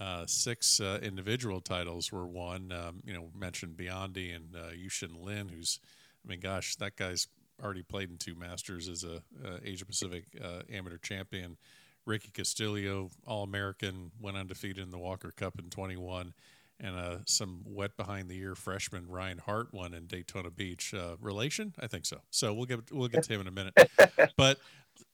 uh, six uh, individual titles were won. Um, you know, mentioned Biondi and uh, Yuxin Lin, who's, I mean, gosh, that guy's already played in two Masters as a uh, Asia Pacific uh, amateur champion. Ricky Castillo, All American, went undefeated in the Walker Cup in 21, and uh, some wet behind the ear freshman Ryan Hart won in Daytona Beach. Uh, relation, I think so. So we'll get we'll get to him in a minute. *laughs* but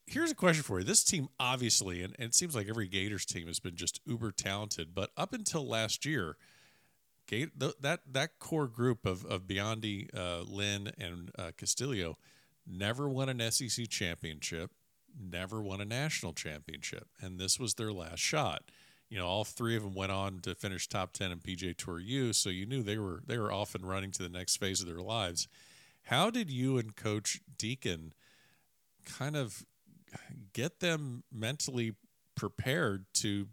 here's a question for you. This team, obviously, and, and, it seems like every Gators team has been just uber talented, but up until last year, Gate, that that core group of of Biondi, uh, Lin, and uh, Castillo never won an SEC championship, never won a national championship, and this was their last shot. You know, all three of them went on to finish top ten in PGA Tour U, so you knew they were they were off and running to the next phase of their lives. How did you and Coach Deacon kind of get them mentally prepared to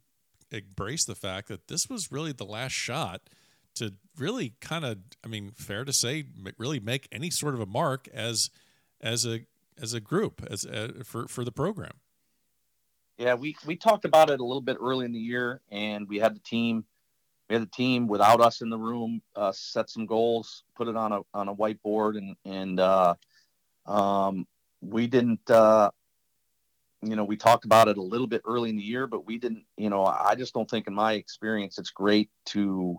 embrace the fact that this was really the last shot to really kind of i mean fair to say really make any sort of a mark as as a as a group as a, uh, for for the program. Yeah we we talked about it a little bit early in the year and we had the team we had the team without us in the room uh, set some goals put it on a on a whiteboard and and uh, um, we didn't uh, you know, we talked about it a little bit early in the year, but we didn't, you know, I just don't think in my experience it's great to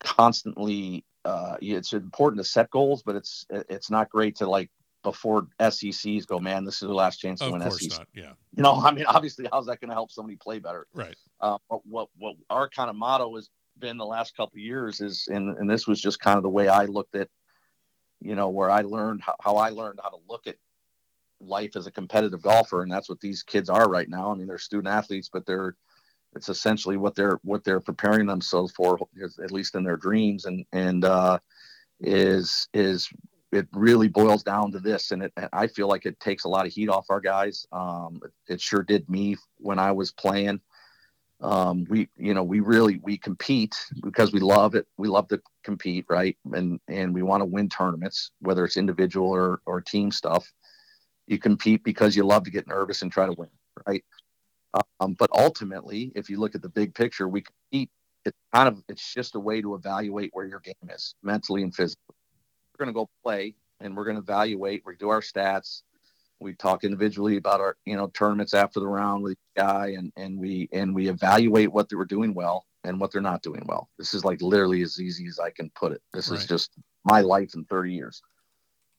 constantly uh it's important to set goals, but it's it's not great to like before SECs go, man, this is the last chance to of win SEC. Not, yeah. You know, I mean, obviously, how's that going to help somebody play better? Right. Uh, but what what our kind of motto has been the last couple of years is, and and this was just kind of the way I looked at, you know, where I learned how, how I learned how to look at life as a competitive golfer, and that's what these kids are right now. I mean, they're student athletes, but they're it's essentially what they're what they're preparing themselves for, at least in their dreams. And and uh, is is it really boils down to this, and it, I feel like it takes a lot of heat off our guys. Um, it, it, sure did me when I was playing. Um, we, you know, we really we compete because we love it. We love to compete, right? And and we want to win tournaments, whether it's individual or or team stuff. You compete because you love to get nervous and try to win, right? Um, but ultimately, if you look at the big picture, we compete. It's kind of it's just a way to evaluate where your game is mentally and physically. We're going to go play and we're going to evaluate. We do our stats. We talk individually about our you know tournaments after the round with the guy, and and we and we evaluate what they were doing well and what they're not doing well. This is like literally as easy as I can put it. This right. is just my life in 30 years.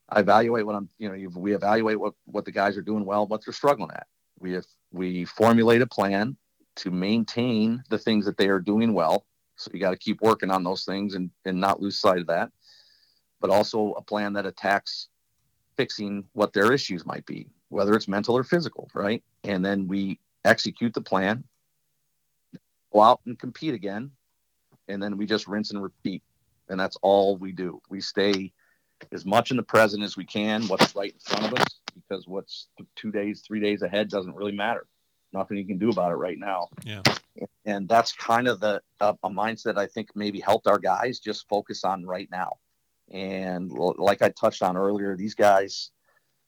I evaluate what I'm, you know, we evaluate what what the guys are doing well, what they're struggling at. We have, we formulate a plan to maintain the things that they are doing well. So you got to keep working on those things and, and not lose sight of that. But also a plan that attacks fixing what their issues might be, whether it's mental or physical, right? And then we execute the plan, go out and compete again, and then we just rinse and repeat. And that's all we do. We stay as much in the present as we can, what's right in front of us, because what's two days, three days ahead doesn't really matter. Nothing you can do about it right now. Yeah. And that's kind of the uh, a mindset I think maybe helped our guys just focus on right now. And like I touched on earlier, these guys,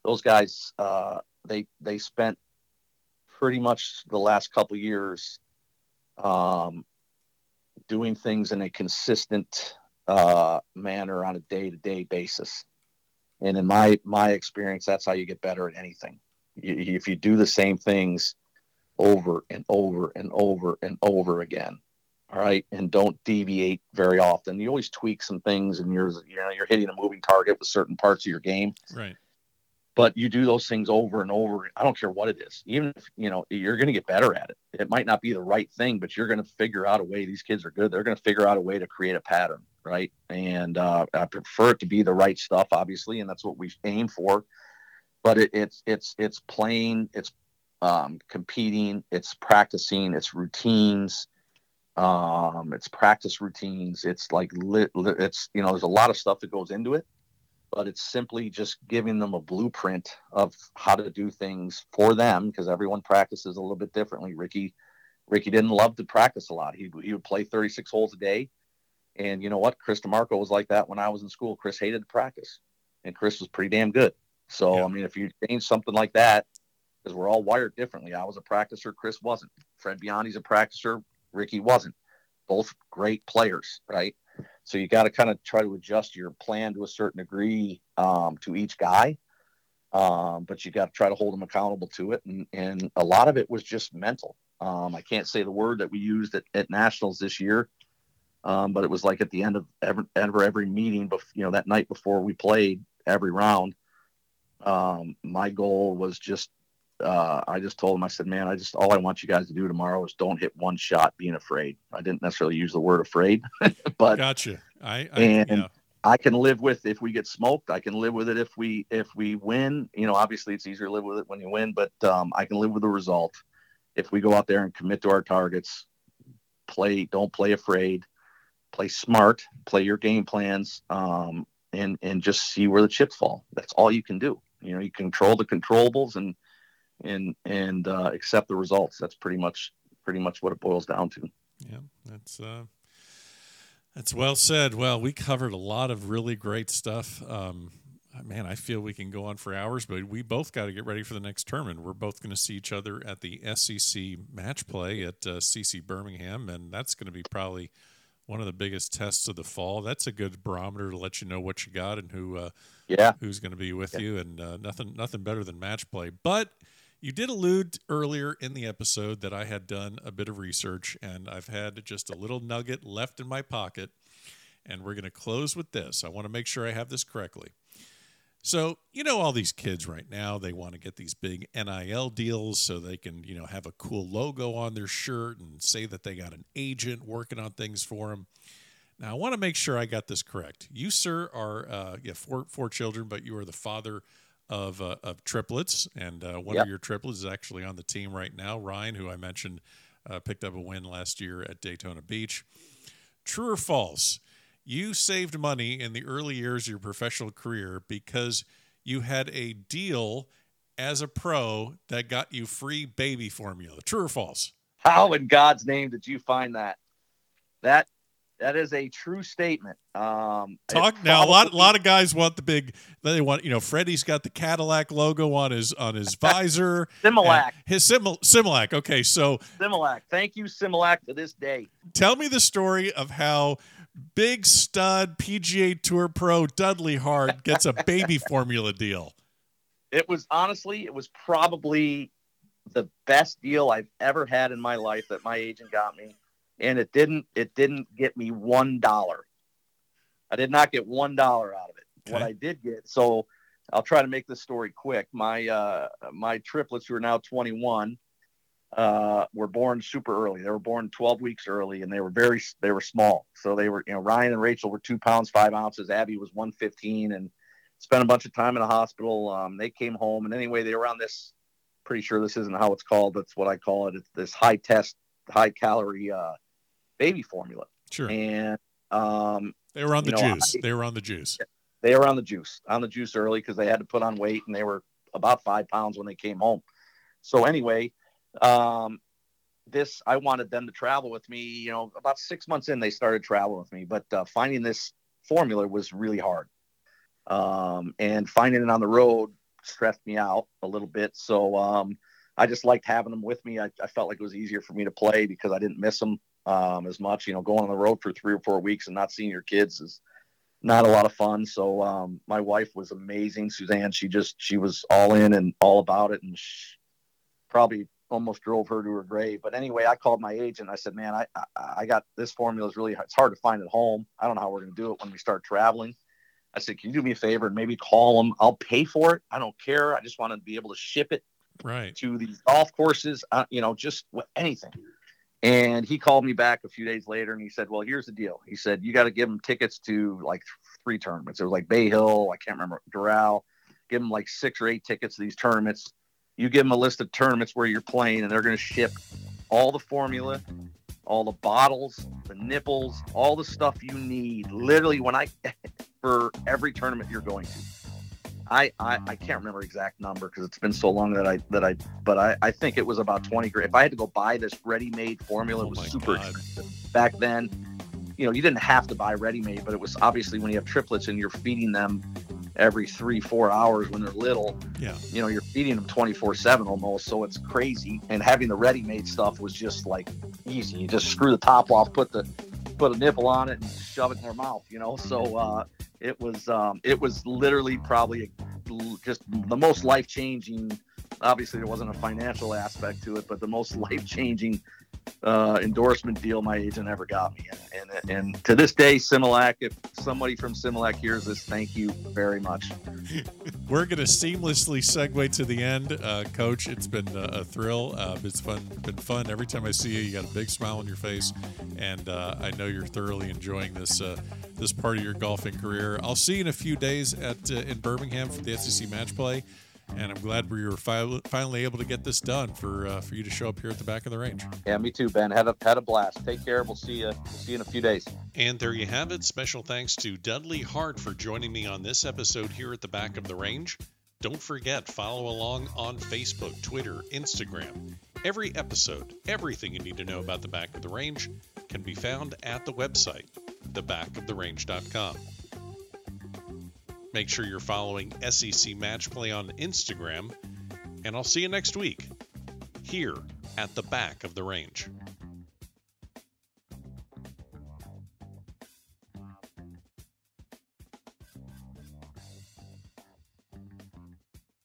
those guys, uh, they they spent pretty much the last couple years um, doing things in a consistent uh, manner on a day to day basis. And in my my experience, that's how you get better at anything. You, if you do the same things over and over and over and over again, all right, and don't deviate very often. You always tweak some things, and you're you know you're hitting a moving target with certain parts of your game. Right. But you do those things over and over. I don't care what it is. Even if you know you're going to get better at it. It might not be the right thing, but you're going to figure out a way. These kids are good. They're going to figure out a way to create a pattern right? And uh, I prefer it to be the right stuff, obviously, and that's what we aim for. But it, it's it's it's playing, it's um, competing, it's practicing, it's routines, um, it's practice routines. It's like lit, it's you know there's a lot of stuff that goes into it, but it's simply just giving them a blueprint of how to do things for them because everyone practices a little bit differently. Ricky Ricky didn't love to practice a lot. He, he would play 36 holes a day. And you know what? Chris DiMarco was like that when I was in school. Chris hated to practice, and Chris was pretty damn good. So yeah. I mean, if you change something like that, because we're all wired differently. I was a practicer, Chris wasn't. Fred Biondi's a practicer, Ricky wasn't. Both great players, right? So you got to kind of try to adjust your plan to a certain degree um, to each guy, um, but you got to try to hold them accountable to it. And, and a lot of it was just mental. Um, I can't say the word that we used at, at nationals this year um, but it was like at the end of every, every, every meeting, bef- you know, that night before we played every round, um, my goal was just, uh, I just told him, I said, man, I just, all I want you guys to do tomorrow is don't hit one shot being afraid. I didn't necessarily use the word afraid, *laughs* but gotcha. I, I and yeah. I can live with if we get smoked. I can live with it if we if we win. You know, obviously it's easier to live with it when you win, but um, I can live with the result if we go out there and commit to our targets. Play, don't play afraid play smart, play your game plans, um, and and just see where the chips fall. That's all you can do. You know, you control the controllables and and and uh, accept the results. That's pretty much pretty much what it boils down to. Yeah, that's uh, that's well said. Well, we covered a lot of really great stuff. Um, man, I feel we can go on for hours, but we both got to get ready for the next tournament. We're both going to see each other at the SEC match play at uh, CC Birmingham, and that's going to be probably one of the biggest tests of the fall. That's a good barometer to let you know what you got and who uh, yeah who's going to be with yeah. you, and uh, nothing nothing better than match play. But you did allude earlier in the episode that I had done a bit of research, and I've had just a little nugget left in my pocket, and we're going to close with this. I want to make sure I have this correctly. So, you know, all these kids right now, they want to get these big NIL deals so they can, you know, have a cool logo on their shirt and say that they got an agent working on things for them. Now, I want to make sure I got this correct. You, sir, are uh, yeah, four, four children, but you are the father of, uh, of triplets, and uh, one yep. of your triplets is actually on the team right now. Ryan, who I mentioned, uh, picked up a win last year at Daytona Beach. True or false? you saved money in the early years of your professional career because you had a deal as a pro that got you free baby formula. True or false? How in God's name did you find that? That that is a true statement. Um, Talk now. A lot, a lot of guys want the big. They want, you know, Freddie's got the Cadillac logo on his on his *laughs* visor. Similac. His Simil, Similac. Okay, so Similac. Thank you, Similac, to this day. Tell me the story of how big stud PGA Tour pro Dudley Hart gets a baby *laughs* formula deal. It was honestly, it was probably the best deal I've ever had in my life that my agent got me and it didn't it didn't get me one dollar. I did not get one dollar out of it. Okay. What I did get, so I'll try to make this story quick. My uh, my triplets who are now 21 uh, were born super early. They were born 12 weeks early, and they were very they were small. So they were you know Ryan and Rachel were two pounds five ounces. Abby was 115, and spent a bunch of time in the hospital. Um, they came home, and anyway, they were on this. Pretty sure this isn't how it's called. That's what I call it. It's this high test, high calorie uh, baby formula. Sure. And um, they were on the juice. I, they were on the juice. They were on the juice, on the juice early because they had to put on weight and they were about five pounds when they came home. So anyway, um, this I wanted them to travel with me. You know, about six months in, they started traveling with me, but uh, finding this formula was really hard. Um, and finding it on the road stressed me out a little bit. So um, I just liked having them with me. I, I, felt like it was easier for me to play because I didn't miss them um, as much. You know, going on the road for three or four weeks and not seeing your kids is not a lot of fun. So um, my wife was amazing, Suzanne. She just she was all in and all about it, and probably almost drove her to her grave. But anyway, I called my agent. I said, "Man, I I, got this formula is really it's hard to find at home. I don't know how we're going to do it when we start traveling." I said, "Can you do me a favor and maybe call them? I'll pay for it. I don't care. I just want to be able to ship it right to these golf courses. Uh, you know, just anything." And he called me back a few days later and he said, Well, here's the deal. He said, You got to give them tickets to like three tournaments. It was like Bay Hill, I can't remember, Doral. Give them like six or eight tickets to these tournaments. You give them a list of tournaments where you're playing, and they're going to ship all the formula, all the bottles, the nipples, all the stuff you need. Literally, when I, *laughs* for every tournament you're going to. I, I, I can't remember exact number because it's been so long that I that I but I, I think it was about 20 grand. If I had to go buy this ready-made formula, oh it was super God. expensive back then. You know, you didn't have to buy ready-made, but it was obviously when you have triplets and you're feeding them every three, four hours when they're little. Yeah. You know, you're feeding them 24 7 almost. So it's crazy. And having the ready made stuff was just like easy. You just screw the top off, put the put a nipple on it and shove it in their mouth, you know? So uh it was um, it was literally probably just the most life changing. Obviously, there wasn't a financial aspect to it, but the most *laughs* life changing uh, endorsement deal my agent ever got me. And, and, and to this day, Similac, if somebody from Similac hears this, thank you very much. *laughs* We're going to seamlessly segue to the end, uh, Coach. It's been a, thrill. Uh, it's fun, been fun. Every time I see you, you got a big smile on your face, and uh, I know you're thoroughly enjoying this uh, this part of your golfing career. I'll see you in a few days at uh, in Birmingham for the SEC match play and I'm glad we were fi- finally able to get this done for uh, for you to show up here at the back of the range. Yeah, me too, Ben. Had a had a blast. Take care. We'll see you. We'll see you in a few days. And there you have it. Special thanks to Dudley Hart for joining me on this episode here at the back of the range. Don't forget, follow along on Facebook, Twitter, Instagram. Every episode, everything you need to know about the back of the range can be found at the website, thebackoftherange.com. Make sure you're following SEC Match Play on Instagram, and I'll see you next week here at the back of the range.